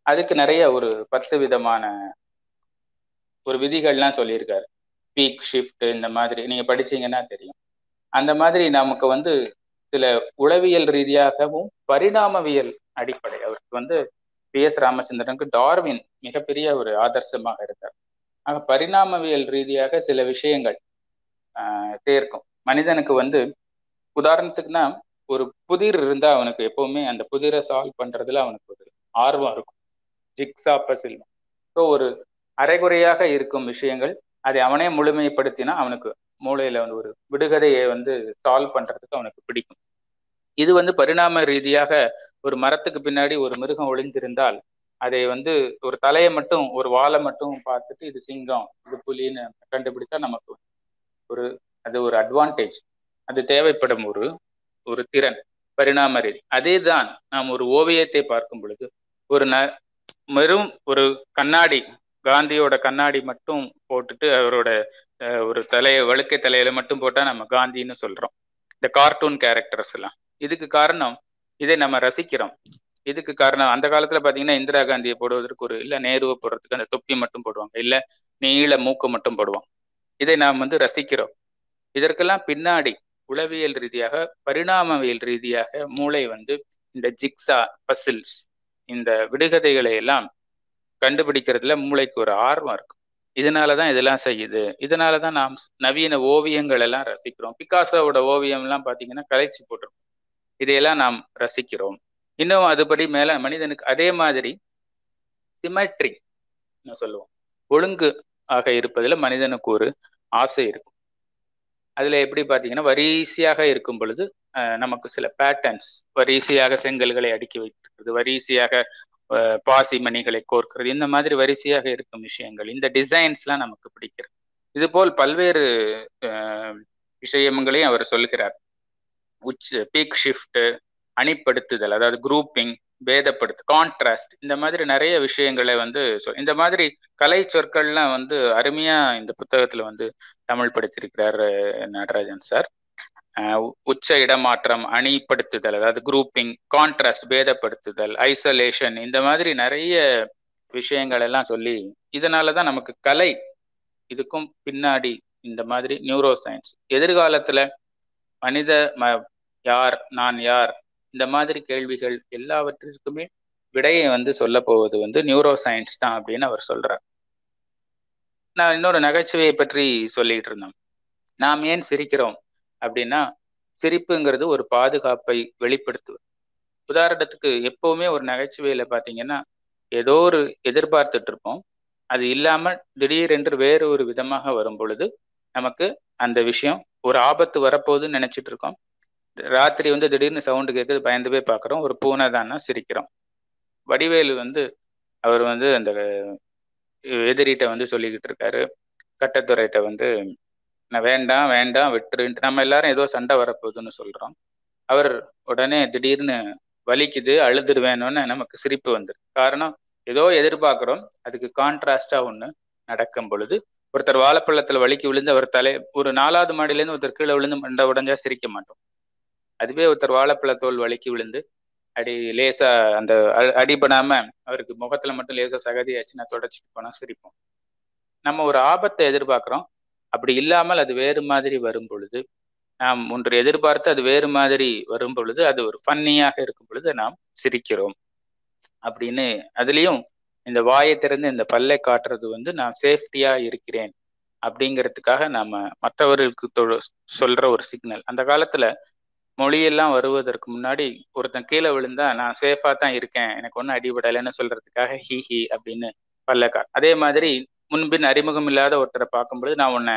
Speaker 1: அதுக்கு நிறைய ஒரு பத்து விதமான ஒரு விதிகள்லாம் சொல்லியிருக்காரு. பீக் ஷிஃப்ட் இந்த மாதிரி நீங்க படிச்சீங்கன்னா தெரியும். அந்த மாதிரி நமக்கு வந்து சில உளவியல் ரீதியாகவும் பரிணாமவியல் அடிப்படை. அவருக்கு வந்து பி எஸ் ராமச்சந்திரனுக்கு டார்வின் மிகப்பெரிய ஒரு ஆதர்சமாக இருந்தார். ஆக பரிணாமவியல் ரீதியாக சில விஷயங்கள் தேர்க்கும். மனிதனுக்கு வந்து உதாரணத்துக்குன்னா ஒரு புதிர் இருந்தா அவனுக்கு எப்பவுமே அந்த புதிரை சால்வ் பண்றதுல அவனுக்கு ஒரு ஆர்வம் இருக்கும். ஜிக்ஸா பசில். ஸோ ஒரு அரைகுறையாக இருக்கும் விஷயங்கள் அதை அவனே முழுமைப்படுத்தினா அவனுக்கு மூளையில வந்து ஒரு விடுகதையை வந்து சால்வ் பண்றதுக்கு அவனுக்கு பிடிக்கும். இது வந்து பரிணாம ரீதியாக ஒரு மரத்துக்கு பின்னாடி ஒரு மிருகம் ஒளிந்திருந்தால் அதை வந்து ஒரு தலையை மட்டும் ஒரு வாழை மட்டும் பார்த்துட்டு இது சிங்கம் இது புலின்னு கண்டுபிடித்தா நமக்கு ஒரு அது ஒரு அட்வான்டேஜ் அது தேவைப்படும் ஒரு ஒரு திறன் பரிணாம ரீதி. அதே தான் நாம் ஒரு ஓவியத்தை பார்க்கும் பொழுது ஒரு ந வெறும் ஒரு கண்ணாடி காந்தியோட கண்ணாடி மட்டும் போட்டுட்டு அவரோட ஒரு தலைய வழுக்கை தலையில மட்டும் போட்டா நம்ம காந்தின்னு சொல்றோம். இந்த கார்ட்டூன் கேரக்டர்ஸ் எல்லாம். இதுக்கு காரணம் இதை நம்ம ரசிக்கிறோம். இதுக்கு காரணம் அந்த காலத்துல பாத்தீங்கன்னா இந்திரா காந்தியை போடுவதற்கு ஒரு இல்ல நேருவை போடுறதுக்கு அந்த தொப்பி மட்டும் போடுவாங்க இல்ல நீள மூக்கு மட்டும் போடுவாங்க. இதை நாம் வந்து ரசிக்கிறோம். இதற்கெல்லாம் பின்னாடி உளவியல் ரீதியாக பரிணாமவியல் ரீதியாக மூளை வந்து இந்த ஜிக்ஸா பசில்ஸ் இந்த விடுகதைகளை எல்லாம் கண்டுபிடிக்கிறதுல மூளைக்கு ஒரு ஆர்வம் இருக்கும். இதனாலதான் இதெல்லாம் செய்யுது. இதனாலதான் நாம் நவீன ஓவியங்கள் எல்லாம் ரசிக்கிறோம். பிகாசோவோட ஓவியம் எல்லாம் பாத்தீங்கன்னா கலைச்சு போட்டிருக்கோம். இதையெல்லாம் நாம் ரசிக்கிறோம். இன்னும் அதுபடி மேல மனிதனுக்கு அதே மாதிரி சிமெட்ரி சொல்லுவோம். ஒழுங்கு ஆக இருப்பதில் மனிதனுக்கு ஒரு ஆசை இருக்கும். அதுல எப்படி பாத்தீங்கன்னா வரிசையாக இருக்கும் பொழுது நமக்கு சில பேட்டர்ன்ஸ் வரிசையாக செங்கல்களை அடுக்கி வைக்கிறது வரிசையாக பாசி மணிகளை கோர்க்கிறது இந்த மாதிரி வரிசையாக இருக்கும் விஷயங்கள் இந்த டிசைன்ஸ்லாம் நமக்கு பிடிக்கிறது. இது போல் பல்வேறு விஷயங்களையும் அவர் சொல்கிறார். உச் பீக் ஷிஃப்ட் அணிப்படுத்துதல் அதாவது குரூப்பிங் பேதப்படுத்து கான்ட்ராஸ்ட் இந்த மாதிரி நிறைய விஷயங்களை வந்து இந்த மாதிரி கலை சொற்கள்லாம் வந்து அருமையா இந்த புத்தகத்துல வந்து தமிழ் படுத்தியிருக்கிறார் நடராஜன் சார். உச்ச இடமாற்றம் அணிப்படுத்துதல் அதாவது குரூப்பிங் கான்ட்ராஸ்ட் பேதப்படுத்துதல் ஐசோலேஷன் இந்த மாதிரி நிறைய விஷயங்கள் எல்லாம் சொல்லி இதனாலதான் நமக்கு கலை இதுக்கும் பின்னாடி இந்த மாதிரி நியூரோ சயின்ஸ் எதிர்காலத்துல மனித ம யார் நான் யார் இந்த மாதிரி கேள்விகள் எல்லாவற்றிற்குமே விடையை வந்து சொல்ல போவது வந்து நியூரோ சயின்ஸ் தான் அப்படின்னு அவர் சொல்றார். நான் இன்னொரு நகைச்சுவையை பற்றி சொல்லிட்டு இருந்தோம். நாம் ஏன் சிரிக்கிறோம் அப்படின்னா சிரிப்புங்கிறது ஒரு பாதுகாப்பை வெளிப்படுத்துவது. உதாரணத்துக்கு எப்பவுமே ஒரு நகைச்சுவையில பாத்தீங்கன்னா ஏதோ ஒரு எதிர்பார்த்துட்டு இருப்போம். அது இல்லாம திடீரென்று வேறு ஒரு விதமாக வரும் பொழுது நமக்கு அந்த விஷயம் ஒரு ஆபத்து வரப்போகுதுன்னு நினைச்சிட்டு இருக்கோம். ராத்திரி வந்து திடீர்னு சவுண்டு கேட்குது பயந்து போய் பார்க்குறோம் ஒரு பூனை தானா சிரிக்கிறோம். வடிவேலு வந்து அவர் வந்து அந்த எதிரிகிட்ட வந்து சொல்லிக்கிட்டு இருக்காரு. கட்டத்துறையிட்ட வந்து நான் வேண்டாம் வேண்டாம் விட்டுருன்ட்டு. நம்ம எல்லாரும் ஏதோ சண்டை வரப்போகுதுன்னு சொல்றோம். அவர் உடனே திடீர்னு வலிக்குது அழுதுருவேணும்னு நமக்கு சிரிப்பு வந்துரு. காரணம் ஏதோ எதிர்பார்க்குறோம். அதுக்கு கான்ட்ராஸ்டாக ஒன்று நடக்கும் பொழுது ஒருத்தர் வாழைப்பள்ளத்தில் வலிக்கு விழுந்து அவர் தலை ஒரு நாலாவது மாடியிலேருந்து ஒருத்தர் கீழே விழுந்து மண்டை உடஞ்சா சிரிக்க மாட்டோம். அதுவே ஒருத்தர் வாழைப்பழ தோல் வலிக்கு விழுந்து அடி லேசா அந்த அடிபடாம அவருக்கு முகத்துல மட்டும் லேசா சகதி ஆச்சுன்னா தொடச்சிட்டு போனா சிரிப்போம். நம்ம ஒரு ஆபத்தை எதிர்பார்க்கிறோம். அப்படி இல்லாமல் அது வேறு மாதிரி வரும் பொழுது நாம் ஒன்று எதிர்பார்த்து அது வேறு மாதிரி வரும் பொழுது அது ஒரு ஃபன்னியாக இருக்கும் பொழுது நாம் சிரிக்கிறோம். அப்படின்னு அதுலயும் இந்த வாயை திறந்து இந்த பல்லை காட்டுறது வந்து நான் சேஃப்டியா இருக்கிறேன் அப்படிங்கிறதுக்காக நாம மற்றவர்களுக்கு சொல்ற ஒரு சிக்னல். அந்த காலத்துல மொழியெல்லாம் வருவதற்கு முன்னாடி ஒருத்தன் கீழே விழுந்தா நான் சேஃபா தான் இருக்கேன். எனக்கு ஒன்றும் அடிபடலைன்னு சொல்றதுக்காக ஹி ஹி அப்படின்னு பல்லக்கார். அதே மாதிரி முன்பின் அறிமுகம் இல்லாத ஒருத்தரை பார்க்கும்பொழுது நான் உன்னை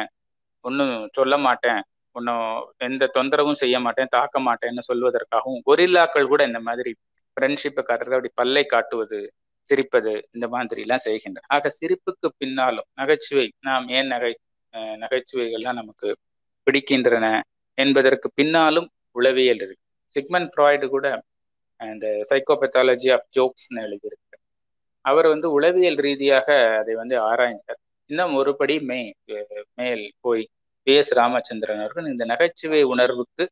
Speaker 1: ஒன்றும் சொல்ல மாட்டேன். ஒன்றும் எந்த தொந்தரவும் செய்ய மாட்டேன். தாக்க மாட்டேன்னு சொல்வதற்காகவும் கொரில்லாக்கள் கூட இந்த மாதிரி ஃப்ரெண்ட்ஷிப்பை காட்டுறது அப்படி பல்லை காட்டுவது சிரிப்பது இந்த மாதிரி எல்லாம் செய்கின்றன. ஆக சிரிப்புக்கு பின்னாலும் நகைச்சுவை நாம் ஏன் நகை நகைச்சுவைகள்லாம் நமக்கு பிடிக்கின்றன என்பதற்கு பின்னாலும் உளவியல் இருக்கு. சிக்மன் ஃப்ராய்டு கூட இந்த சைக்கோபெத்தாலஜி ஆஃப் ஜோக்ஸ்னு எழுதியிருக்கு. அவர் வந்து உளவியல் ரீதியாக அதை வந்து ஆராய்ந்தார். இன்னும் ஒருபடி மே மேல் போய் பி எஸ் ராமச்சந்திரன் அவர்கள் இந்த நகைச்சுவை உணர்வுக்கு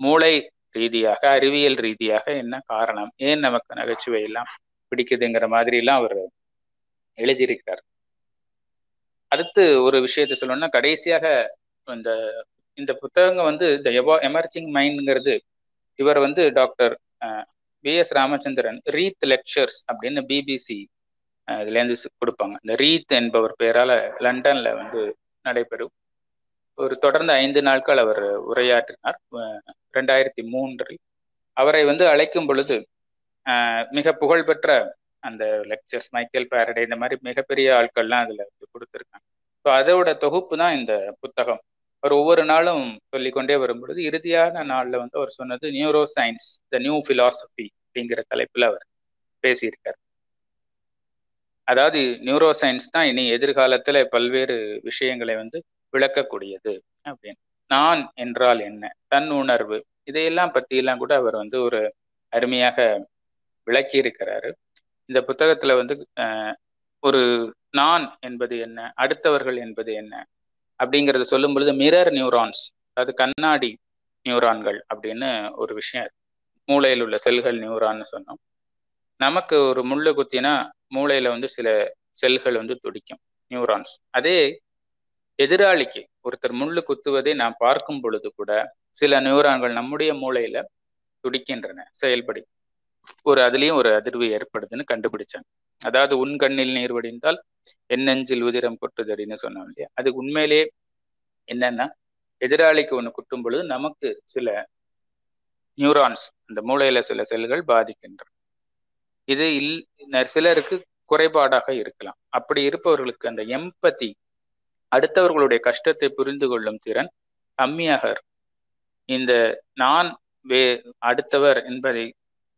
Speaker 1: மூளை ரீதியாக அறிவியல் ரீதியாக என்ன காரணம்? ஏன் நமக்கு நகைச்சுவை எல்லாம் பிடிக்குதுங்கிற மாதிரி எல்லாம் அவர் எழுதியிருக்கிறார். அடுத்து ஒரு விஷயத்த சொல்லணும்னா கடைசியாக இந்த இந்த புத்தகங்க வந்து த எவா எமர்ஜிங் மைண்ட்ங்கிறது இவர் வந்து doctor P S Ramachandran Reith lectures அப்படின்னு பிபிசி இதுலேருந்து கொடுப்பாங்க. இந்த ரீத் என்பவர் பெயரால் லண்டனில் வந்து நடைபெறும். ஒரு தொடர்ந்து ஐந்து நாட்கள் அவர் உரையாற்றினார். ரெண்டாயிரத்தி மூன்றில். அவரை வந்து அழைக்கும் பொழுது மிக புகழ்பெற்ற அந்த லெக்சர்ஸ் மைக்கேல் ஃபேரடே இந்த மாதிரி மிகப்பெரிய ஆட்கள்லாம் அதில் கொடுத்துருக்காங்க. ஸோ அதோட தொகுப்பு தான் இந்த புத்தகம். அவர் ஒவ்வொரு நாளும் சொல்லிக்கொண்டே வரும்பொழுது இறுதியான நாளில் வந்து அவர் சொன்னது neuroscience the new philosophy அப்படிங்கிற தலைப்பில் அவர் பேசியிருக்கார். அதாவது நியூரோ சயின்ஸ் தான் இனி எதிர்காலத்துல பல்வேறு விஷயங்களை வந்து விளக்கக்கூடியது அப்படின்னு. நான் என்றால் என்ன? தன் உணர்வு. இதையெல்லாம் பற்றியெல்லாம் கூட அவர் வந்து ஒரு அருமையாக விளக்கி இருக்கிறாரு இந்த புத்தகத்துல வந்து ஒரு நான் என்பது என்ன? அடுத்தவர்கள் என்பது என்ன? அப்படிங்கிறத சொல்லும் பொழுது மிரர் நியூரான்ஸ் அதாவது கண்ணாடி நியூரான்கள் அப்படின்னு ஒரு விஷயம் மூளையில் உள்ள செல்கள் நியூரான்னு சொன்னோம். நமக்கு ஒரு முள்ளு குத்தினா மூளையில வந்து சில செல்கள் வந்து துடிக்கும் நியூரான்ஸ் அதே எதிராளிக்கு ஒருத்தர் முள்ளு குத்துவதை நாம் பார்க்கும் பொழுது கூட சில நியூரான்கள் நம்முடைய மூளையில துடிக்கின்றன செயல்படி ஒரு அதுலயும் ஒரு அதிர்வு ஏற்படுதுன்னு கண்டுபிடிச்சாங்க. அதாவது உன் கண்ணில் நீர் வடிந்தால் என் உதிரம் உதிரம் கொட்டுதடின்னு சொன்னோம் இல்லையா? அது உண்மையிலேயே என்னன்னா எதிராளிக்கு ஒன்று குட்டும் பொழுது நமக்கு சில நியூரான்ஸ் அந்த மூளையில சில செல்கள் பாதிக்கின்றன. இது இல் சிலருக்கு குறைபாடாக இருக்கலாம். அப்படி இருப்பவர்களுக்கு அந்த எம்பத்தி அடுத்தவர்களுடைய கஷ்டத்தை புரிந்து கொள்ளும் திறன் கம்மியாக இந்த நான் வே அடுத்தவர் என்பதை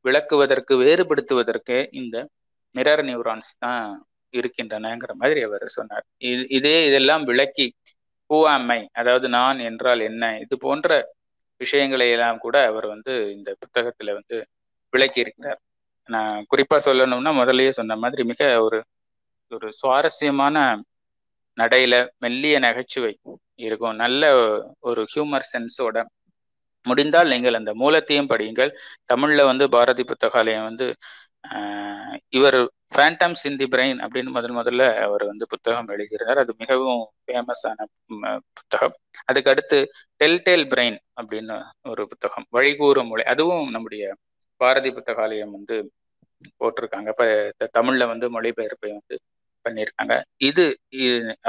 Speaker 1: விளக்குவதற்கு வேறுபடுத்துவதற்கு இந்த மிரர் நியூரான்ஸ் தான் இருக்கின்றனங்கிற மாதிரி அவர் சொன்னார். இதே இதெல்லாம் விளக்கி பூவாமை அதாவது நான் என்றால் என்ன? இது போன்ற விஷயங்களை எல்லாம் கூட அவர் வந்து இந்த புத்தகத்துல வந்து விளக்கி இருக்கிறார் நான் குறிப்பா சொல்லணும்னா முதல்லயே சொன்ன மாதிரி மிக ஒரு ஒரு சுவாரஸ்யமான நடையில மெல்லிய நகைச்சுவை இருக்கும். நல்ல ஒரு ஹியூமர் சென்ஸோட முடிந்தால் நீங்கள் அந்த மூலத்தையும் படியுங்கள். தமிழ்ல வந்து பாரதி புத்தகாலயம் வந்து இவர் ஃபேண்டம்ஸ் இன் தி பிரெயின் அப்படின்னு முதல் முதல்ல அவர் வந்து புத்தகம் எழுதியிருந்தார். அது மிகவும் ஃபேமஸான புத்தகம். அதுக்கு அடுத்து டெல்டேல் பிரெயின் அப்படின்னு ஒரு புத்தகம். வழிகூறும் மொழி. அதுவும் நம்முடைய பாரதி புத்தகாலயம் வந்து போட்டிருக்காங்க. இப்ப தமிழ்ல வந்து மொழிபெயர்ப்பை வந்து பண்ணியிருக்காங்க. இது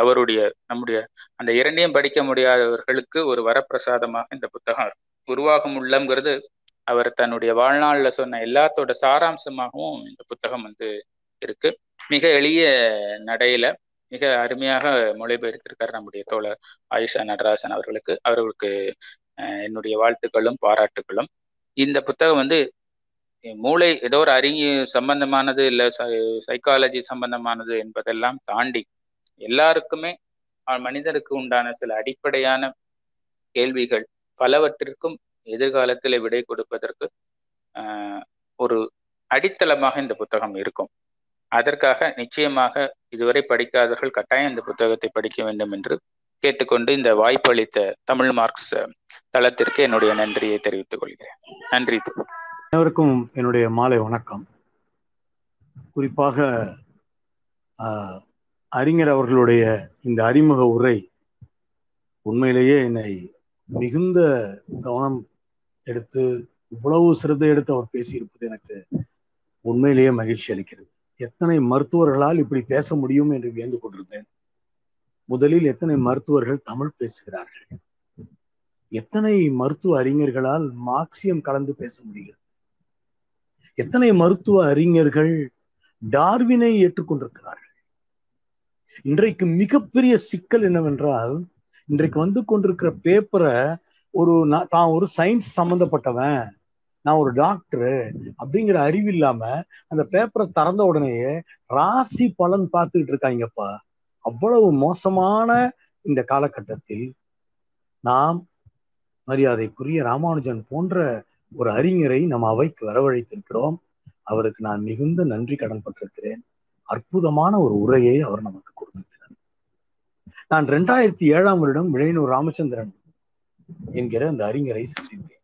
Speaker 1: அவருடைய நம்முடைய அந்த இரண்டையும் படிக்க முடியாதவர்களுக்கு ஒரு வரப்பிரசாதமாக இந்த புத்தகம் இருக்கும். உருவாகும் உள்ளம்ங்கிறது அவர் தன்னுடைய வாழ்நாள்ல சொன்ன எல்லாத்தோட சாராம்சமாகவும் இந்த புத்தகம் வந்து இருக்கு. மிக எளிய நடையில மிக அருமையாக மொழிபெயர்த்திருக்கார் நம்முடைய தோழர் ஆயுஷா நடராசன் அவர்களுக்கு. அவர்களுக்கு என்னுடைய வாழ்த்துக்களும் பாராட்டுகளும் இந்த புத்தகம் வந்து மூளை ஏதோ ஒரு அறிஞ சம்பந்தமானது இல்லை சைக்காலஜி சம்பந்தமானது என்பதெல்லாம் தாண்டி எல்லாருக்குமே மனிதருக்கு உண்டான சில அடிப்படையான கேள்விகள் பலவற்றிற்கும் எதிர்காலத்தில் விடை கொடுப்பதற்கு ஒரு அடித்தளமாக இந்த புத்தகம் இருக்கும். அதற்காக நிச்சயமாக இதுவரை படிக்காதவர்கள் கட்டாயம் இந்த புத்தகத்தை படிக்க வேண்டும் என்று கேட்டுக்கொண்டு இந்த வாய்ப்பளித்த தமிழ் மார்க்ஸ் தளத்திற்கு என்னுடைய நன்றியை தெரிவித்துக் கொள்கிறேன். நன்றி.
Speaker 2: அனைவருக்கும் என்னுடைய மாலை வணக்கம். குறிப்பாக அறிஞர் அவர்களுடைய இந்த அறிமுக உரை உண்மையிலேயே என்னை மிகுந்த கவனம் எடுத்து இவ்வளவு சிரத்தை எடுத்து அவர் பேசியிருப்பது எனக்கு உண்மையிலேயே மகிழ்ச்சி அளிக்கிறது. எத்தனை மருத்துவர்களால் இப்படி பேச முடியும் என்று வியந்து கொண்டிருந்தேன். முதலில் எத்தனை மருத்துவர்கள் தமிழ் பேசுகிறார்கள்? எத்தனை மருத்துவ அறிஞர்களால் மார்க்சியம் கலந்து பேச முடிகிறது? எத்தனை மருத்துவ அறிஞர்கள் டார்வினை ஏற்றுக்கொண்டிருக்கிறார்கள்? இன்றைக்கு மிகப்பெரிய சிக்கல் என்னவென்றால் இன்றைக்கு வந்து கொண்டிருக்கிற பேப்பரை ஒரு தான் ஒரு சயின்ஸ் சம்மந்தப்பட்டவன் நான் ஒரு டாக்டரு அப்படிங்கிற அறிவு இல்லாம அந்த பேப்பரை திறந்த உடனேயே ராசி பலன் பார்த்துக்கிட்டு இருக்காங்கப்பா. அவ்வளவு மோசமான இந்த காலகட்டத்தில் நாம் மரியாதைக்குரிய ராமானுஜன் போன்ற ஒரு அறிஞரை நம் அவைக்கு வரவழைத்திருக்கிறோம். அவருக்கு நான் மிகுந்த நன்றி கடன் பட்டிருக்கிறேன். அற்புதமான ஒரு உரையை அவர் நமக்கு நான் ரெண்டாயிரத்தி ஏழாம் வருடம் விழையனூர் ராமச்சந்திரன் என்கிற அந்த அறிஞரை சந்தித்தேன்.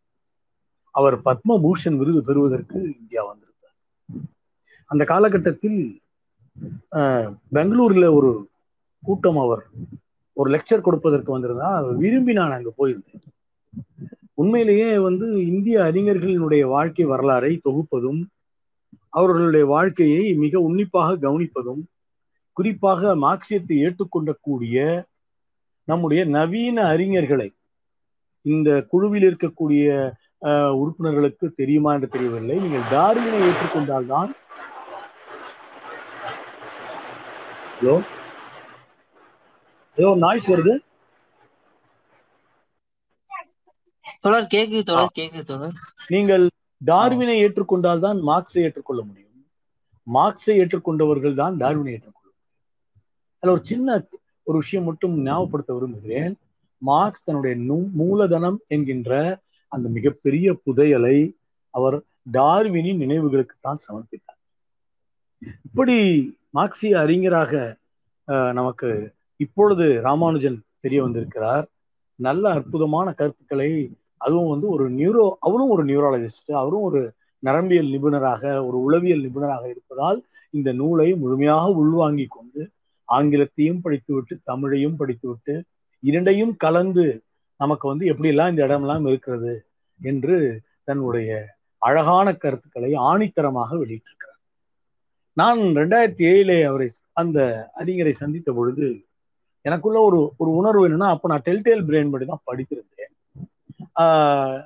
Speaker 2: அவர் பத்மபூஷன் விருது பெறுவதற்கு இந்தியா வந்திருந்தார். அந்த காலகட்டத்தில் பெங்களூர்ல ஒரு கூட்டம் அவர் ஒரு லெக்சர் கொடுப்பதற்கு வந்திருந்தா விரும்பி நான் அங்க போயிருந்தேன். உண்மையிலேயே வந்து இந்திய அறிஞர்களினுடைய வாழ்க்கை வரலாறை தொகுப்பதும் அவர்களுடைய வாழ்க்கையை மிக உன்னிப்பாக கவனிப்பதும் குறிப்பாக மார்க்சியத்தை ஏற்றுக்கொண்டக்கூடிய நம்முடைய நவீன அறிஞர்களை இந்த குழுவில் இருக்கக்கூடிய உறுப்பினர்களுக்கு தெரியுமா என்று தெரியவில்லை. நீங்கள் டார்வினை ஏற்றுக்கொண்டால்தான். ஹலோ? ஏதோ நாய்ஸ் வருது?
Speaker 3: தொடர் கேக்குது தொடர் கேக்குது தொடர்.
Speaker 2: நீங்கள் டார்வினை ஏற்றுக்கொண்டால் தான் மார்க்ஸை ஏற்றுக்கொள்ள முடியும். மார்க்ஸை ஏற்றுக்கொண்டவர்கள் தான் டார்வினை ஏற்றுக்கொள்ள அதில் ஒரு சின்ன ஒரு விஷயம் மட்டும் ஞாபகப்படுத்த விரும்புகிறேன். மார்க்ஸ் தன்னுடைய மூலதனம் என்கின்ற அந்த மிகப்பெரிய புதையலை அவர் டார்வினின் நினைவுகளுக்கு தான் சமர்ப்பித்தார். இப்படி மார்க்சிய அறிஞராக நமக்கு இப்பொழுது ராமானுஜன் தெரிய வந்திருக்கிறார். நல்ல அற்புதமான கருத்துக்களை அதுவும் வந்து ஒரு நியூரோ அவரும் ஒரு நியூராலஜிஸ்ட் அவரும் ஒரு நரம்பியல் நிபுணராக ஒரு உளவியல் நிபுணராக இருப்பதால் இந்த நூலை முழுமையாக உள்வாங்கி கொண்டு ஆங்கிலத்தையும் படித்துவிட்டு தமிழையும் படித்துவிட்டு இரண்டையும் கலந்து நமக்கு வந்து எப்படியெல்லாம் இந்த இடமெல்லாம் இருக்கிறது என்று தன்னுடைய அழகான கருத்துக்களை ஆணித்தரமாக வெளியிட்டிருக்கிறார். நான் ரெண்டாயிரத்தி ஏழிலே அவரை அந்த அறிஞரை சந்தித்த பொழுது எனக்குள்ள ஒரு ஒரு உணர்வு என்னன்னா அப்ப நான் டெல்டேல் பிரெயின் படி தான் படித்திருந்தேன். ஆஹ்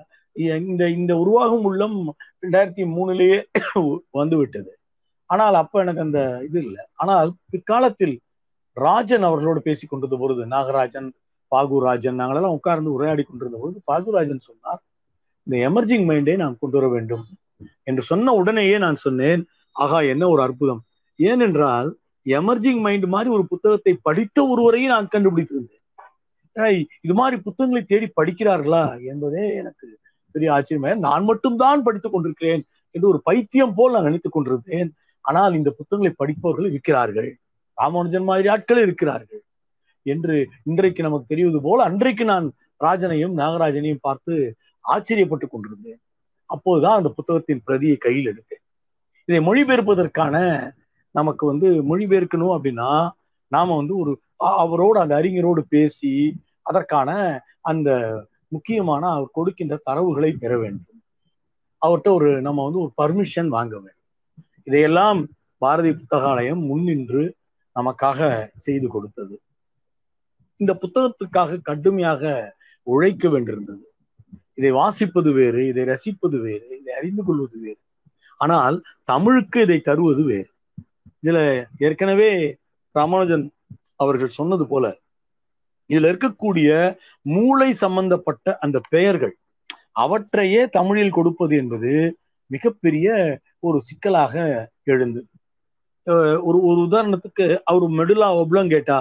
Speaker 2: இந்த இந்த உருவாகும் உள்ளம் ரெண்டாயிரத்தி மூணுலேயே வந்து விட்டது ஆனால் அப்ப எனக்கு அந்த இது இல்லை. ஆனால் பிற்காலத்தில் ராஜன் அவர்களோடு பேசி கொண்டிருந்த பொழுது நாகராஜன் பாகுராஜன் நாங்களெல்லாம் உட்கார்ந்து உரையாடி கொண்டிருந்த பொழுது பாகுராஜன் சொன்னார் இந்த எமர்ஜிங் மைண்டை நான் கொண்டு வர வேண்டும். என்று சொன்ன உடனேயே நான் சொன்னேன் ஆகா என்ன ஒரு அற்புதம். ஏனென்றால் எமர்ஜிங் மைண்ட் மாதிரி ஒரு புத்தகத்தை படித்த ஒருவரையும் நான் கண்டுபிடித்திருந்தேன். இது மாதிரி புத்தகங்களை தேடி படிக்கிறார்களா என்பதே எனக்கு பெரிய ஆச்சரியமா நான் மட்டும்தான் படித்துக் கொண்டிருக்கிறேன் என்று ஒரு பைத்தியம் போல் நான் நினைத்துக் கொண்டிருந்தேன். ஆனால் இந்த புத்தகங்களை படிப்பவர்கள் இருக்கிறார்கள். ராமானுஜன் மாதிரி ஆட்கள் இருக்கிறார்கள் என்று இன்றைக்கு நமக்கு தெரிவது போல அன்றைக்கு நான் ராஜனையும் நாகராஜனையும் பார்த்து ஆச்சரியப்பட்டு கொண்டிருந்தேன். அப்போதுதான் அந்த புத்தகத்தின் பிரதியை கையில் எடுத்தேன். இதை மொழிபெயர்ப்பதற்கான நமக்கு வந்து மொழிபெயர்க்கணும் அப்படின்னா நாம வந்து ஒரு அவரோடு அந்த அறிஞரோடு பேசி அதற்கான அந்த முக்கியமான அவர் கொடுக்கின்ற தரவுகளை பெற வேண்டும். அவர்கிட்ட ஒரு நம்ம வந்து ஒரு பர்மிஷன் வாங்க வேண்டும். இதையெல்லாம் பாரதி புத்தகாலயம் முன்னின்று நமக்காக செய்து கொடுத்தது. இந்த புத்தகத்துக்காக கடுமையாக உழைக்க வேண்டியிருந்தது. இதை வாசிப்பது வேறு இதை ரசிப்பது வேறு இதை அறிந்து கொள்வது வேறு. ஆனால் தமிழுக்கு இதை தருவது வேறு. இதுல ஏற்கனவே ராமானுஜன் அவர்கள் சொன்னது போல இதுல இருக்கக்கூடிய மூளை சம்பந்தப்பட்ட அந்த பெயர்கள் அவற்றையே தமிழில் கொடுப்பது என்பது மிகப்பெரிய ஒரு சிக்கலாக எழுந்தது. ஒரு ஒரு உதாரணத்துக்கு அவர் மெடுலா ஒப்ளங்கேட்டா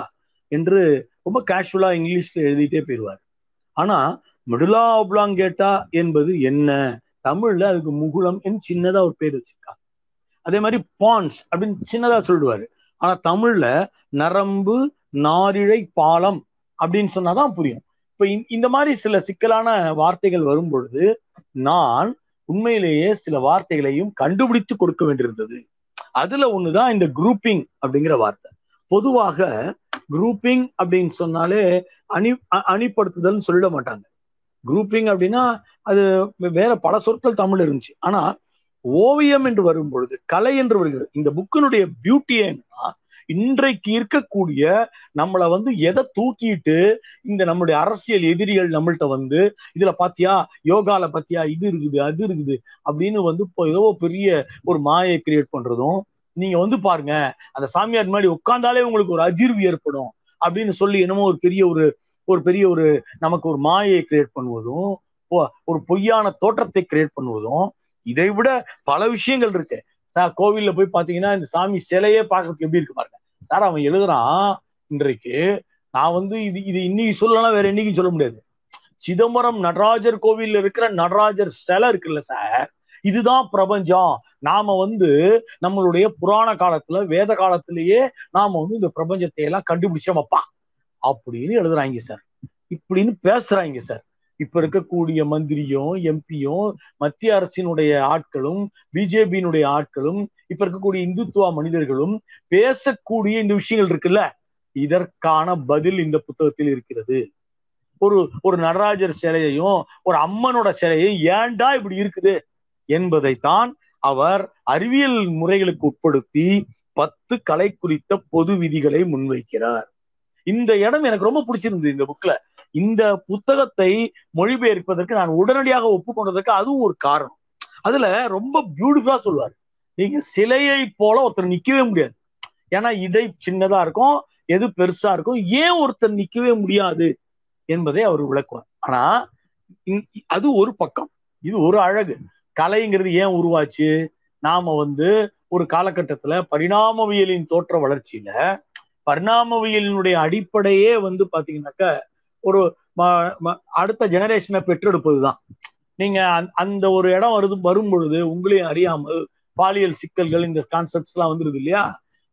Speaker 2: என்று ரொம்ப கேஷுவலா இங்கிலீஷ்ல எழுதிட்டே போயிடுவார் ஆனா மெடுலா ஒப்ளாங்கேட்டா என்பது என்ன? தமிழ்ல அதுக்கு முகுளம் என்று சின்னதா ஒரு பேர் வச்சிருக்காங்க அதே மாதிரி பான்ஸ் அப்படின்னு சின்னதா சொல்லுவாரு. ஆனா தமிழ்ல நரம்பு நாரிழை பாலம் அப்படின்னு சொன்னாதான் புரியும். இப்ப இந்த மாதிரி சில சிக்கலான வார்த்தைகள் வரும் பொழுது நான் உண்மையிலேயே சில வார்த்தைகளையும் கண்டுபிடித்து கொடுக்க வேண்டியிருந்தது. அதுல ஒண்ணுதான் இந்த குரூப்பிங் அப்படிங்கிற வார்த்தை. பொதுவாக குரூப்பிங் அப்படின்னு சொன்னாலே அணி அணிப்படுத்துதல் சொல்ல மாட்டாங்க. குரூப்பிங் அப்படின்னா அது வேற பல சொற்கள் தமிழ் இருந்துச்சு. ஆனா ஓவியம் என்று வரும் பொழுது கலை என்று வருகிறது. இந்த புக்கினுடைய பியூட்டி என்னன்னா இன்றைக்கு இருக்கக்கூடிய நம்மளை வந்து எதை தூக்கிட்டு இந்த நம்மளுடைய அரசியல் எதிரிகள் நம்மள்ட்ட வந்து இதுல பாத்தியா? யோகால பாத்தியா? இது இருக்குது அது இருக்குது. அப்படின்னு வந்து இப்போ ஏதோ பெரிய ஒரு மாயை கிரியேட் பண்றதும் நீங்க வந்து பாருங்க அந்த சாமியார் முன்னாடி உட்கார்ந்தாலே உங்களுக்கு ஒரு அதிர்வு ஏற்படும் அப்படின்னு சொல்லி என்னமோ ஒரு பெரிய ஒரு ஒரு பெரிய ஒரு நமக்கு ஒரு மாயை கிரியேட் பண்ணுவதும் ஒரு பொய்யான தோற்றத்தை கிரியேட் பண்ணுவதும் இதை விட பல விஷயங்கள் இருக்கு. சார் கோவில்ல போய் பாத்தீங்கன்னா இந்த சாமி சிலையே பாக்குறதுக்கு எப்படி இருக்கு பாருங்க. சார் அவன் எழுதுறான் இன்றைக்கு. நான் வந்து இது இது இன்னைக்கு சொல்லலாம் வேற என்னைக்கும் சொல்ல முடியாது. சிதம்பரம் நடராஜர் கோவில்ல இருக்கிற நடராஜர் சிலை இருக்குல்ல சார் இதுதான் பிரபஞ்சம். நாம வந்து நம்மளுடைய புராண காலத்துல வேத காலத்திலேயே நாம வந்து இந்த பிரபஞ்சத்தை எல்லாம் கண்டுபிடிச்சோமப்பா அப்படின்னு எழுதுறாங்க சார். இப்படின்னு பேசுறாங்க சார். இப்ப இருக்கக்கூடிய மந்திரியும் எம்பியும் மத்திய அரசினுடைய ஆட்களும் பிஜேபியினுடைய ஆட்களும் இப்ப இருக்கக்கூடிய இந்துத்துவ மனிதர்களும் பேசக்கூடிய இந்த விஷயங்கள் இருக்குல்ல? இதற்கான பதில் இந்த புத்தகத்தில் இருக்கிறது. ஒரு ஒரு நடராஜர் சிலையையும் ஒரு அம்மனோட சிலையையும் ஏன்டா இப்படி இருக்குது? என்பதைத்தான் அவர் அறிவியல் முறைகளுக்கு உட்படுத்தி பத்து கலை குறித்த பொது விதிகளை முன்வைக்கிறார். இந்த இடம் எனக்கு ரொம்ப பிடிச்சிருந்தது இந்த புக்ல இந்த புத்தகத்தை மொழிபெயர்ப்பதற்கு நான் உடனடியாக ஒப்புக்கொண்டதற்கு அதுவும் ஒரு காரணம். அதுல ரொம்ப பியூட்டிஃபுல்லா சொல்லுவார். நீங்க சிலையை போல ஒருத்தர் நிக்கவே முடியாது. ஏன்னா இடை சின்னதா இருக்கும் எது பெருசா இருக்கும் ஏன் ஒருத்தர் நிக்கவே முடியாது என்பதை அவர் விளக்குவார். ஆனா அது ஒரு பக்கம். இது ஒரு அழகு. கலைங்கிறது ஏன் உருவாச்சு? நாம வந்து ஒரு காலகட்டத்துல பரிணாமவியலின் தோற்ற வளர்ச்சியில பரிணாமவியலினுடைய அடிப்படையே வந்து பாத்தீங்கன்னாக்க ஒரு அடுத்த ஜெனரேஷனை பெற்றெடுப்பதுதான். நீங்க அந்த ஒரு இடம் வருது வரும் பொழுது உங்களையும் அறியாமல் பாலியல் சிக்கல்கள் இந்த கான்செப்ட்ஸ் எல்லாம் வந்துருது இல்லையா?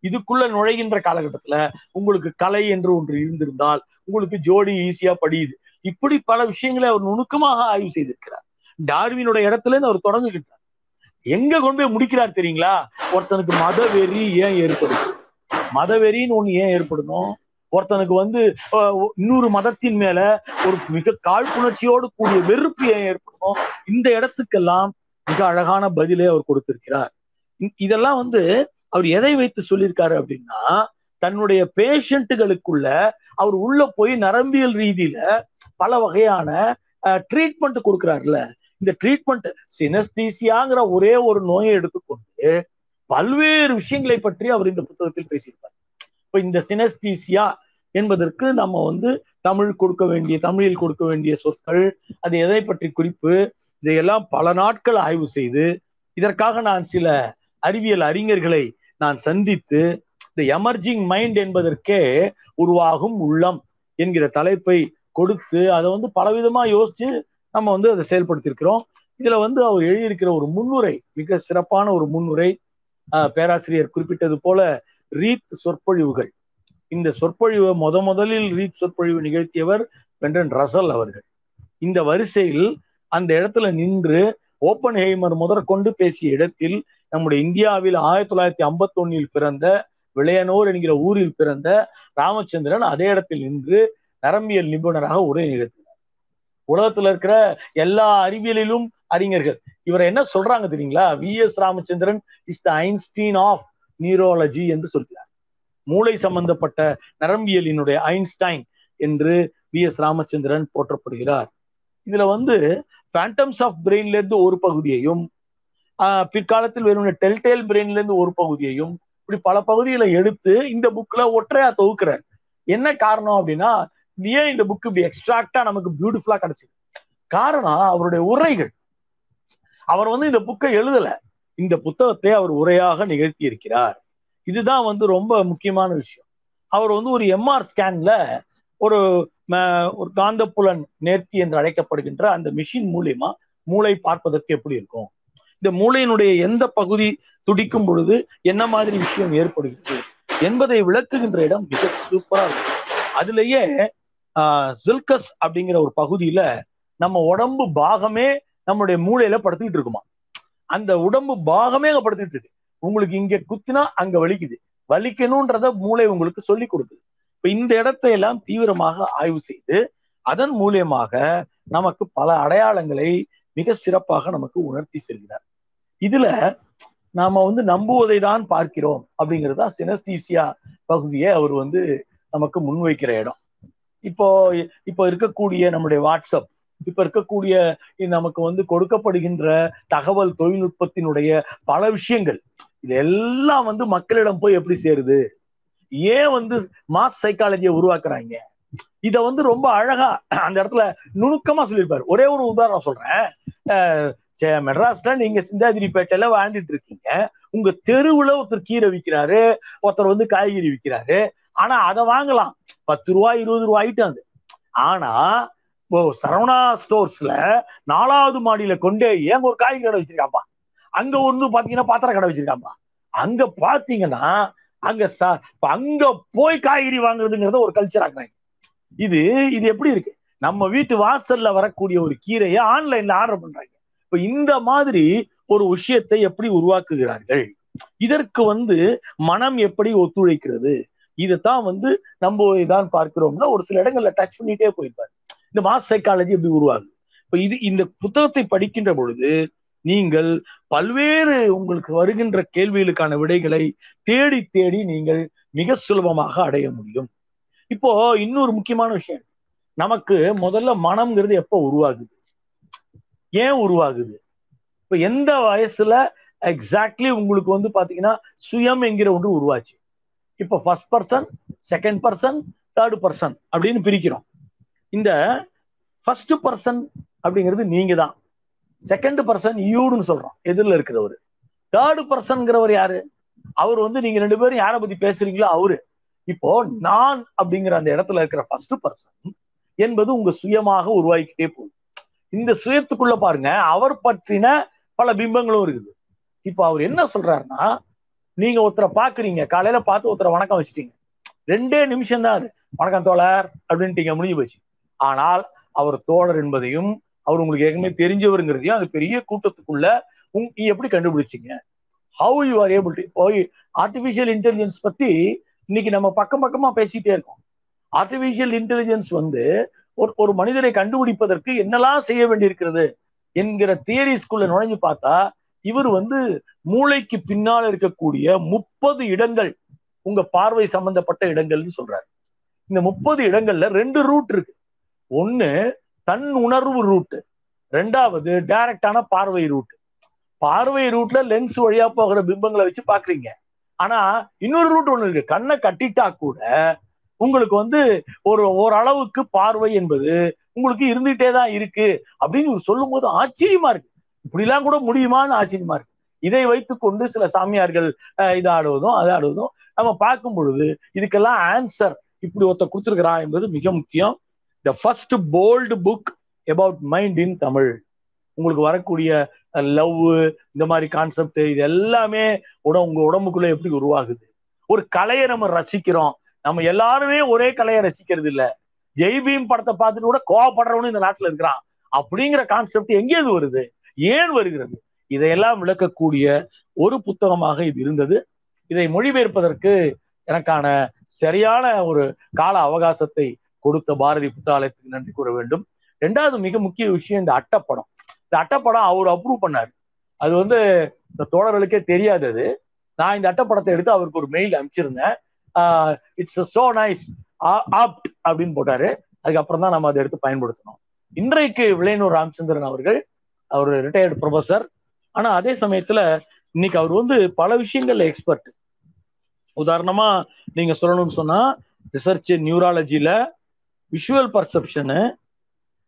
Speaker 2: இதுக்குள்ள நுழைகின்ற காலகட்டத்துல உங்களுக்கு கலை என்று ஒன்று இருந்திருந்தால் உங்களுக்கு ஜோடி ஈஸியா படியுது. இப்படி பல விஷயங்களை அவர் நுணுக்கமாக ஆய்வு செய்திருக்கிறார். டார்வினோட இடத்துல அவர் தொடங்குகின்றார். எங்க கொண்டு போய் முடிக்கிறார் தெரியுங்களா? ஒருத்தனுக்கு மதவெறி ஏன் ஏற்படும் மதவெறின்னு ஒண்ணு ஏன் ஏற்படணும்? ஒருத்தனுக்கு வந்து இன்னொரு மதத்தின் மேல ஒரு மிக காழ்ப்புணர்ச்சியோடு கூடிய வெறுப்பு ஏன் ஏற்படுமோ இந்த இடத்துக்கெல்லாம் மிக அழகான பதிலை அவர் கொடுத்திருக்கிறார். இதெல்லாம் வந்து அவர் எதை வைத்து சொல்லியிருக்காரு அப்படின்னா தன்னுடைய பேஷண்ட்டுகளுக்குள்ள அவர் உள்ள போய் நரம்பியல் ரீதியில பல வகையான ட்ரீட்மெண்ட் கொடுக்குறாருல இந்த ட்ரீட்மெண்ட் சினஸ்தீசியாங்கிற ஒரே ஒரு நோயை எடுத்துக்கொண்டு பல்வேறு விஷயங்களை பற்றி அவர் இந்த புத்தகத்தில் பேசியிருப்பார். இப்போ இந்த சினஸ்தீசியா என்பதற்கு நம்ம வந்து தமிழ் கொடுக்க வேண்டிய தமிழில் கொடுக்க வேண்டிய சொற்கள் அது எதை பற்றி குறிப்பு இதையெல்லாம் பல நாட்கள் ஆய்வு செய்து இதற்காக நான் சில அறிவியல் அறிஞர்களை நான் சந்தித்து இந்த எமர்ஜிங் மைண்ட் என்பதற்கே உருவாகும் உள்ளம் என்கிற தலைப்பை கொடுத்து அதை வந்து பலவிதமா யோசிச்சு நம்ம வந்து அதை செயல்படுத்தியிருக்கிறோம். இதுல வந்து அவர் எழுதியிருக்கிற ஒரு முன்னுரை மிக சிறப்பான ஒரு முன்னுரை ஆஹ் பேராசிரியர் குறிப்பிட்டது போல ரீத் சொற்பொழிவுகள். இந்த சொற்பொழிவை முத முதலில் ரீத் சொற்பொழிவு நிகழ்த்தியவர் வென்றன் ரசல் அவர்கள். இந்த வரிசையில் அந்த இடத்துல நின்று ஓப்பன் ஹெய்மர் முதற்கொண்டு பேசிய இடத்தில் நம்முடைய இந்தியாவில் ஆயிரத்தி தொள்ளாயிரத்தி ஐம்பத்தி ஒன்னில் பிறந்த விளையனூர் என்கிற ஊரில் பிறந்த ராமச்சந்திரன் அதே இடத்தில் நின்று நரம்பியல் நிபுணராக உரை நிகழ்த்தினார். உலகத்துல இருக்கிற எல்லா அறிவியலிலும் அறிஞர்கள். இவரை என்ன சொல்றாங்க தெரியுங்களா? V S Ramachandran is the Einstein of neurology என்று சொல்கிறார். மூளை சம்பந்தப்பட்ட நரம்பியலினுடைய ஐன்ஸ்டைன் என்று வி எஸ் ராமச்சந்திரன் போற்றப்படுகிறார். இதுல வந்து ஃபேண்டம்ஸ் ஆஃப் பிரெயின்ல இருந்து ஒரு பகுதியையும் ஆஹ் பிற்காலத்தில் வெறும் டெல்டேல் பிரெயின்ல இருந்து ஒரு பகுதியையும் இப்படி பல பகுதிகளை எடுத்து இந்த புக்ல ஒற்றையா தொகுக்கிறார். என்ன காரணம் அப்படின்னா ஏன் இந்த புக் இப்படி எக்ஸ்ட்ராக்டா நமக்கு பியூட்டிஃபுல்லா கிடைச்சிது? காரணம் அவருடைய உரைகள். அவர் வந்து இந்த புக்கை எழுதல. இந்த புத்தகத்தை அவர் உரையாக நிகழ்த்தி இருக்கிறார் இதுதான் வந்து ரொம்ப முக்கியமான விஷயம். அவர் வந்து ஒரு எம்ஆர் ஸ்கேன்ல ஒரு ஒரு காந்தப்புலன் நேர்த்தி என்று அழைக்கப்படுகின்ற அந்த மிஷின் மூலியமா மூளை பார்ப்பதற்கு எப்படி இருக்கும்? இந்த மூளையினுடைய எந்த பகுதி துடிக்கும் பொழுது என்ன மாதிரி விஷயம் ஏற்படுகிறது என்பதை விளக்குகின்ற இடம் மிக சூப்பரா இருக்கும். அதுலயே ஆஹ் ஜில்கஸ் அப்படிங்கிற ஒரு பகுதியில நம்ம உடம்பு பாகமே நம்மளுடைய மூளையில படுத்துக்கிட்டு இருக்குமா? அந்த உடம்பு பாகமே அங்க இருக்கு. உங்களுக்கு இங்க குத்தினா அங்க வலிக்குது. வலிக்கணும்ன்றத மூளை உங்களுக்கு சொல்லி கொடுக்குது. இப்ப இந்த இடத்தை எல்லாம் தீவிரமாக ஆய்வு செய்து அதன் மூலியமாக நமக்கு பல அடையாளங்களை மிக சிறப்பாக நமக்கு உணர்த்தி செல்கிறார். இதுல நாம வந்து நம்புவதை தான் பார்க்கிறோம் அப்படிங்கிறது தான் சினஸ்தீசியா பகுதியை அவர் வந்து நமக்கு முன்வைக்கிற இடம். இப்போ இப்போ இருக்கக்கூடிய நம்முடைய வாட்ஸ்அப் இப்ப இருக்கக்கூடிய நமக்கு வந்து கொடுக்கப்படுகின்ற தகவல் தொழில்நுட்பத்தினுடைய பல விஷயங்கள். இதெல்லாம் வந்து மக்களிடம் போய் எப்படி சேருது? ஏன் வந்து மாஸ் சைக்காலஜியை உருவாக்குறாங்க? இத வந்து ரொம்ப அழகா அந்த இடத்துல நுணுக்கமா சொல்லியிருப்பாரு. ஒரே ஒரு உதாரணம் சொல்றேன். மெட்ராஸ்ல நீங்க சிந்தாதிரிப்பேட்டையில வாழ்ந்துட்டு இருக்கீங்க. உங்க தெருவுல ஒருத்தர் கீரை விற்கிறாரு ஒருத்தர் வந்து காய்கறி விற்கிறாரு ஆனா அதை வாங்கலாம். பத்து ரூபா இருபது ரூபா ஐட்டம் அது. ஆனா இப்போ சரவணா ஸ்டோர்ஸ்ல நாலாவது மாடியில கொண்டு ஏங்க ஒரு காய்கறி கடை வச்சிருக்காப்பா அங்க ஒண்ணு பாத்தீங்கன்னா பாத்திர கடை வச்சிருக்காப்பா அங்க பாத்தீங்கன்னா அங்க ச- இப்ப அங்க போய் காய்கறி வாங்குறதுங்கிறத ஒரு கல்ச்சர் ஆக்குறாங்க இது இது எப்படி இருக்கு? நம்ம வீட்டு வாசல்ல வரக்கூடிய ஒரு கீரையை ஆன்லைன்ல ஆர்டர் பண்றாங்க. இப்ப இந்த மாதிரி ஒரு விஷயத்தை எப்படி உருவாக்குகிறார்கள்? இதற்கு வந்து மனம் எப்படி ஒத்துழைக்கிறது? இதைத்தான் வந்து நம்ம இதான் பார்க்கிறோம்னா ஒரு சில இடங்கள்ல டச் பண்ணிட்டே போயிருப்பாரு. இந்த மாஸ் சைக்காலஜி எப்படி உருவாகுது? இப்போ இது இந்த புத்தகத்தை படிக்கின்ற பொழுது நீங்கள் பல்வேறு உங்களுக்கு வருகின்ற கேள்விகளுக்கான விடைகளை தேடி தேடி நீங்கள் மிக சுலபமாக அடைய முடியும். இப்போ இன்னொரு முக்கியமான விஷயம். நமக்கு முதல்ல மனம்ங்கிறது எப்போ உருவாகுது? ஏன் உருவாகுது? இப்ப எந்த வயசுல எக்ஸாக்ட்லி உங்களுக்கு வந்து பாத்தீங்கன்னா சுயம் என்கிற ஒன்று உருவாச்சு. இப்போ first person second person third person அப்படின்னு பிரிக்கிறோம். இந்த ஃபர்ஸ்ட் பர்சன் அப்படிங்கிறது நீங்க தான் செகண்ட் பர்சன் யூடுன்னு சொல்றோம். எதிரில் இருக்கிறவர். தேர்டு பர்சன்ங்கிறவர் யாரு? அவர் வந்து நீங்க ரெண்டு பேரும் யாரை பத்தி பேசுறீங்களோ அவரு. இப்போ நான் அப்படிங்கிற அந்த இடத்துல இருக்கிற ஃபர்ஸ்ட் பர்சன் என்பது உங்க சுயமாக உருவாக்கிட்டே போகுது. இந்த சுயத்துக்குள்ள பாருங்க அவர் பற்றின பல பிம்பங்களும் இருக்குது. இப்போ அவர் என்ன சொல்றாருன்னா நீங்க ஒருத்தரை பாக்குறீங்க காலையில பார்த்து ஒருத்தரை வணக்கம் வச்சிட்டீங்க. ரெண்டே நிமிஷம் தான் அது. வணக்கம் தோழர் அப்படின்ட்டீங்க முடிஞ்சு போச்சு. ஆனால் அவர் தோழர் என்பதையும் அவர் உங்களுக்கு ஏற்கனவே தெரிஞ்சவருங்கிறதையும் அது பெரிய கூட்டத்துக்குள்ள உங் நீ எப்படி கண்டுபிடிச்சீங்க? How you are able to artificial intelligence பத்தி இன்னைக்கு நம்ம பக்கம் பக்கமா பேசிட்டே இருக்கோம். ஆர்டிபிஷியல் இன்டெலிஜென்ஸ் வந்து ஒரு ஒரு மனிதரை கண்டுபிடிப்பதற்கு என்னெல்லாம் செய்ய வேண்டியிருக்கிறது என்கிற தியரிஸ்குள்ள நுழைஞ்சு பார்த்தா இவர் வந்து மூளைக்கு பின்னால் இருக்கக்கூடிய முப்பது இடங்கள் உங்க பார்வை சம்பந்தப்பட்ட இடங்கள்னு சொல்றாரு. இந்த முப்பது இடங்கள்ல ரெண்டு ரூட் இருக்கு. ஒன்னு தன் உணர்வு ரூட் ரெண்டாவது டைரக்டான பார்வை ரூட் பார்வை ரூட்ல லென்ஸ் வழியா போகிற பிம்பங்களை வச்சு பாக்குறீங்க ஆனா இன்னொரு ரூட் ஒண்ணு இருக்கு. கண்ணை கட்டிட்டா கூட உங்களுக்கு வந்து ஒரு ஓரளவுக்கு பார்வை என்பது உங்களுக்கு இருந்துகிட்டே தான் இருக்கு அப்படின்னு சொல்லும் போது ஆச்சரியமா இருக்கு. இப்படிலாம் கூட முடியுமான்னு ஆச்சரியமா இருக்கு. இதை வைத்துக்கொண்டு சில சாமியார்கள் அஹ், இது ஆடுவதும் அது ஆடுவதும் நம்ம பார்க்கும் பொழுது இதுக்கெல்லாம் ஆன்சர் இப்படி ஒருத்த கொடுத்துருக்கிறான் என்பது மிக முக்கியம். The first bold book about mind in Tamil உங்களுக்கு வரக்கூடிய லவ் இந்த மாதிரி கான்செப்ட் இது எல்லாமே உட உங்க உடம்புக்குள்ள எப்படி உருவாகுது? ஒரு கலையை நம்ம ரசிக்கிறோம். நம்ம எல்லாருமே ஒரே கலையை ரசிக்கிறது இல்ல. ஜெய்பீம் படத்தை பார்த்துட்டு கூட கோவப்படுறவனு இந்த நாட்டுல இருக்கிறான். அப்படிங்கிற கான்செப்ட் எங்கேருந்து வருது? ஏன் வருகிறது? இதையெல்லாம் விளக்கக்கூடிய ஒரு புத்தகமாக இது இருந்தது. இதை மொழிபெயர்ப்பதற்கு எனக்கான சரியான ஒரு கால அவகாசத்தை கொடுத்த பாரதி புத்தாலயத்துக்கு நன்றி கூற வேண்டும். ரெண்டாவது மிக முக்கிய விஷயம் இந்த அட்டைப்படம். இந்த அட்டைப்படம் அவர் அப்ரூவ் பண்ணாரு. அது வந்து இந்த தோழர்களுக்கே தெரியாது அது. நான் இந்த அட்டைப்படத்தை எடுத்து அவருக்கு ஒரு மெயில் அனுப்பிச்சிருந்தேன். இட்ஸ் சோ நைஸ் ஆப்ட் அப்படின்னு போட்டாரு. அதுக்கப்புறம் தான் நம்ம அதை எடுத்து பயன்படுத்தணும் இன்றைக்கு விளையனூர் ராமச்சந்திரன் அவர்கள் அவர் ரிட்டையர்டு ப்ரொஃபசர் ஆனா அதே சமயத்துல இன்னைக்கு அவர் வந்து பல விஷயங்கள்ல எக்ஸ்பர்ட் உதாரணமா நீங்க சொல்லணும்னு சொன்னா ரிசர்ச் நியூராலஜில விஷுவல் பர்செப்ஷனு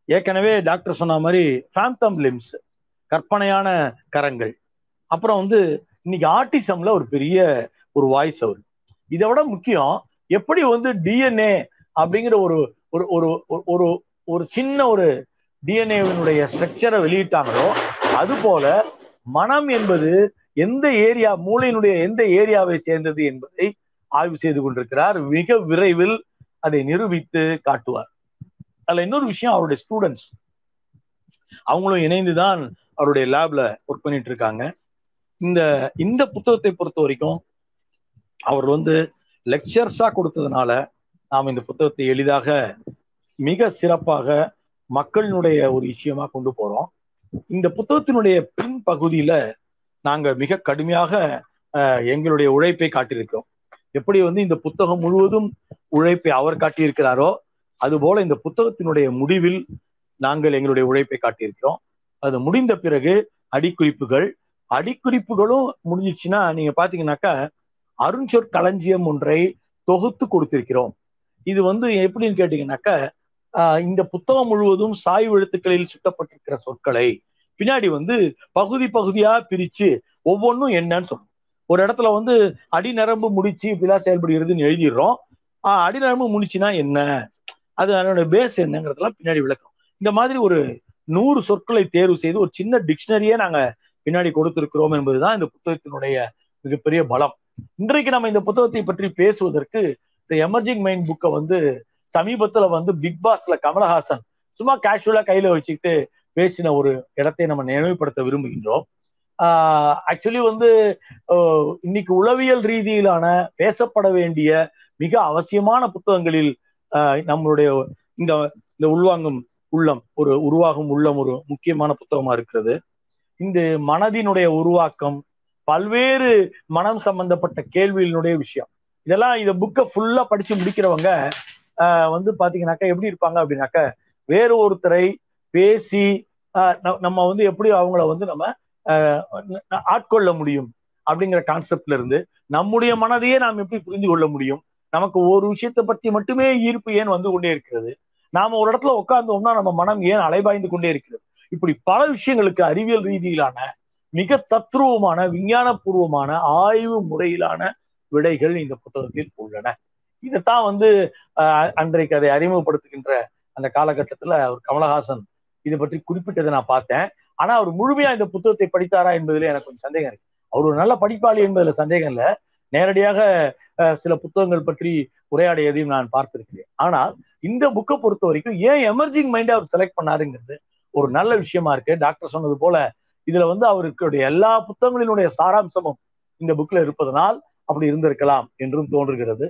Speaker 2: ஏற்கனவே டாக்டர் சொன்ன மாதிரி ஃபேந்தம் லிம்ஸ் கற்பனையான கரங்கள். அப்புறம் வந்து இன்னைக்கு ஆர்டிசம்ல ஒரு பெரிய ஒரு வாய்ஸ் அவர். இதை விட முக்கியம் எப்படி வந்து டிஎன்ஏ அப்படிங்கிற ஒரு ஒரு ஒரு ஒரு- ஒரு சின்ன ஒரு டிஎன்ஏவினுடைய ஸ்ட்ரக்சரை வெளியிட்டாங்களோ அது போல மனம் என்பது எந்த ஏரியா மூளையினுடைய எந்த ஏரியாவை சேர்ந்தது என்பதை ஆய்வு செய்து கொண்டிருக்கிறார். மிக விரைவில் அதை நிரூபித்து காட்டுவார். அதுல இன்னொரு விஷயம் அவருடைய ஸ்டூடெண்ட்ஸ் அவங்களும் இணைந்துதான் அவருடைய லேப்ல ஒர்க் பண்ணிட்டு இருக்காங்க. இந்த இந்த புத்தகத்தை பொறுத்த வரைக்கும் அவர் வந்து லெக்சர்ஸா கொடுத்ததுனால நாம் இந்த புத்தகத்தை எளிதாக மிக சிறப்பாக மக்களினுடைய ஒரு விஷயமா கொண்டு போறோம். இந்த புத்தகத்தினுடைய பின் பகுதியில நாங்க மிக கடுமையாக அஹ், எங்களுடைய உழைப்பை காட்டியிருக்கிறோம். எப்படி வந்து இந்த புத்தகம் முழுவதும் உழைப்பை அவர் காட்டியிருக்கிறாரோ அதுபோல இந்த புத்தகத்தினுடைய முடிவில் நாங்கள் எங்களுடைய உழைப்பை காட்டியிருக்கிறோம். அது முடிந்த பிறகு அடிக்குறிப்புகள் அடிக்குறிப்புகளும் முடிஞ்சிச்சுன்னா நீங்க பாத்தீங்கன்னாக்கா அருண்சொற் களஞ்சியம் ஒன்றை தொகுத்து கொடுத்திருக்கிறோம். இது வந்து எப்படின்னு கேட்டீங்கன்னாக்கா ஆஹ் இந்த புத்தகம் முழுவதும் சாய் எழுத்துக்களில் சுட்டப்பட்டிருக்கிற சொற்களை பின்னாடி வந்து பகுதி பகுதியா பிரிச்சு ஒவ்வொன்றும் என்னன்னு சொல்லணும் ஒரு இடத்துல வந்து அடிநரம்பு முடிச்சு இப்படிலாம் செயல்படுகிறதுன்னு எழுதிடுறோம். ஆஹ் அடிநரம்பு முடிச்சுன்னா என்ன? அது அதனோட பேஸ் என்னங்கிறதெல்லாம் பின்னாடி விளக்கம். இந்த மாதிரி ஒரு நூறு சொற்களை தேர்வு செய்து ஒரு சின்ன டிக்ஷனரியே நாங்க பின்னாடி கொடுத்திருக்கிறோம் என்பதுதான் இந்த புத்தகத்தினுடைய மிகப்பெரிய பலம். இன்றைக்கு நம்ம இந்த புத்தகத்தை பற்றி பேசுவதற்கு இந்த எமர்ஜிங் மைண்ட் புக்கை வந்து சமீபத்துல வந்து பிக் பாஸ்ல கமலஹாசன் சும்மா கேஷுவலா கையில வச்சுக்கிட்டு பேசின ஒரு இடத்தை நம்ம நினைவுபடுத்த விரும்புகின்றோம். ஆக்சுவலி வந்து இன்னைக்கு உளவியல் ரீதியிலான பேசப்பட வேண்டிய மிக அவசியமான புத்தகங்களில் ஆஹ் நம்மளுடைய இந்த இந்த உள்வாங்கும் உள்ளம் ஒரு உருவாகும் உள்ளம் ஒரு முக்கியமான புத்தகமா இருக்கிறது. இந்த மனதினுடைய உருவாக்கம் பல்வேறு மனம் சம்பந்தப்பட்ட கேள்வியினுடைய விஷயம். இதெல்லாம் இந்த புக்கை ஃபுல்லா படிச்சு முடிக்கிறவங்க ஆஹ் வந்து பாத்தீங்கன்னாக்கா எப்படி இருப்பாங்க அப்படின்னாக்கா வேறு ஒருத்தரை பேசி ஆஹ் நம்ம வந்து எப்படி அவங்கள வந்து நம்ம ஆட்கொள்ள முடியும் அப்படிங்கிற கான்செப்ட்ல இருந்து நம்முடைய மனதையே நாம் எப்படி புரிந்து கொள்ள முடியும்? நமக்கு ஒரு விஷயத்தை பத்தி மட்டுமே ஈர்ப்பு ஏன் வந்து கொண்டே இருக்கிறது? நாம ஒரு இடத்துல உட்கார்ந்தோம்னா நம்ம மனம் ஏன் அலைபாய்ந்து கொண்டே இருக்கிறது? இப்படி பல விஷயங்களுக்கு அறிவியல் ரீதியிலான மிக தத்ரூபமான விஞ்ஞானபூர்வமான ஆய்வு முறையிலான விடைகள் இந்த புத்தகத்தில் உள்ளன. இதைத்தான் வந்து ஆஹ், அன்றைக்கு அதை அறிமுகப்படுத்துகின்ற அந்த காலகட்டத்துல அவர் கமலஹாசன் இதை பற்றி குறிப்பிட்டதை நான் பார்த்தேன். ஆனா அவர் முழுமையா இந்த புத்தகத்தை படித்தாரா என்பதில் எனக்கு கொஞ்சம் சந்தேகம் இருக்கு. அவர் ஒரு நல்ல படிப்பாளி என்பதுல சந்தேகம் இல்லை. நேரடியாக சில புத்தகங்கள் பற்றி உரையாடியதையும் நான் பார்த்திருக்கிறேன். ஆனால் இந்த புக்கை பொறுத்த வரைக்கும் ஏன் எமர்ஜிங் மைண்டை அவர் செலக்ட் பண்ணாருங்கிறது ஒரு நல்ல விஷயமா இருக்கு. டாக்டர் சொன்னது போல இதுல வந்து அவருக்குடைய எல்லா புத்தகங்களினுடைய சாராம்சமும் இந்த புக்ல இருப்பதனால் அப்படி இருந்திருக்கலாம் என்றும் தோன்றுகிறது.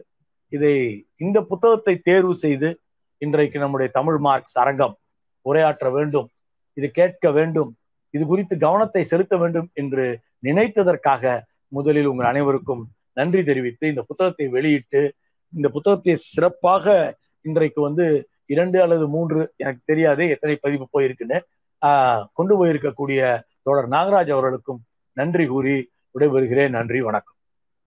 Speaker 2: இதை இந்த புத்தகத்தை தேர்வு செய்து இன்றைக்கு நம்முடைய தமிழ் மார்க்ஸ் அரங்கம் உரையாற்ற வேண்டும். இது கேட்க வேண்டும். இது குறித்து கவனத்தை செலுத்த வேண்டும் என்று நினைத்ததற்காக முதலில் உங்கள் அனைவருக்கும் நன்றி தெரிவித்து இந்த புத்தகத்தை வெளியிட்டு இந்த புத்தகத்தை சிறப்பாக இன்றைக்கு வந்து இரண்டு அல்லது மூன்று எனக்கு தெரியாது எத்தனை பதிவு போயிருக்குன்னு ஆஹ் கொண்டு போயிருக்கக்கூடிய தோழர் நாகராஜ் அவர்களுக்கும் நன்றி கூறி விடைபெறுகிறேன். நன்றி வணக்கம்.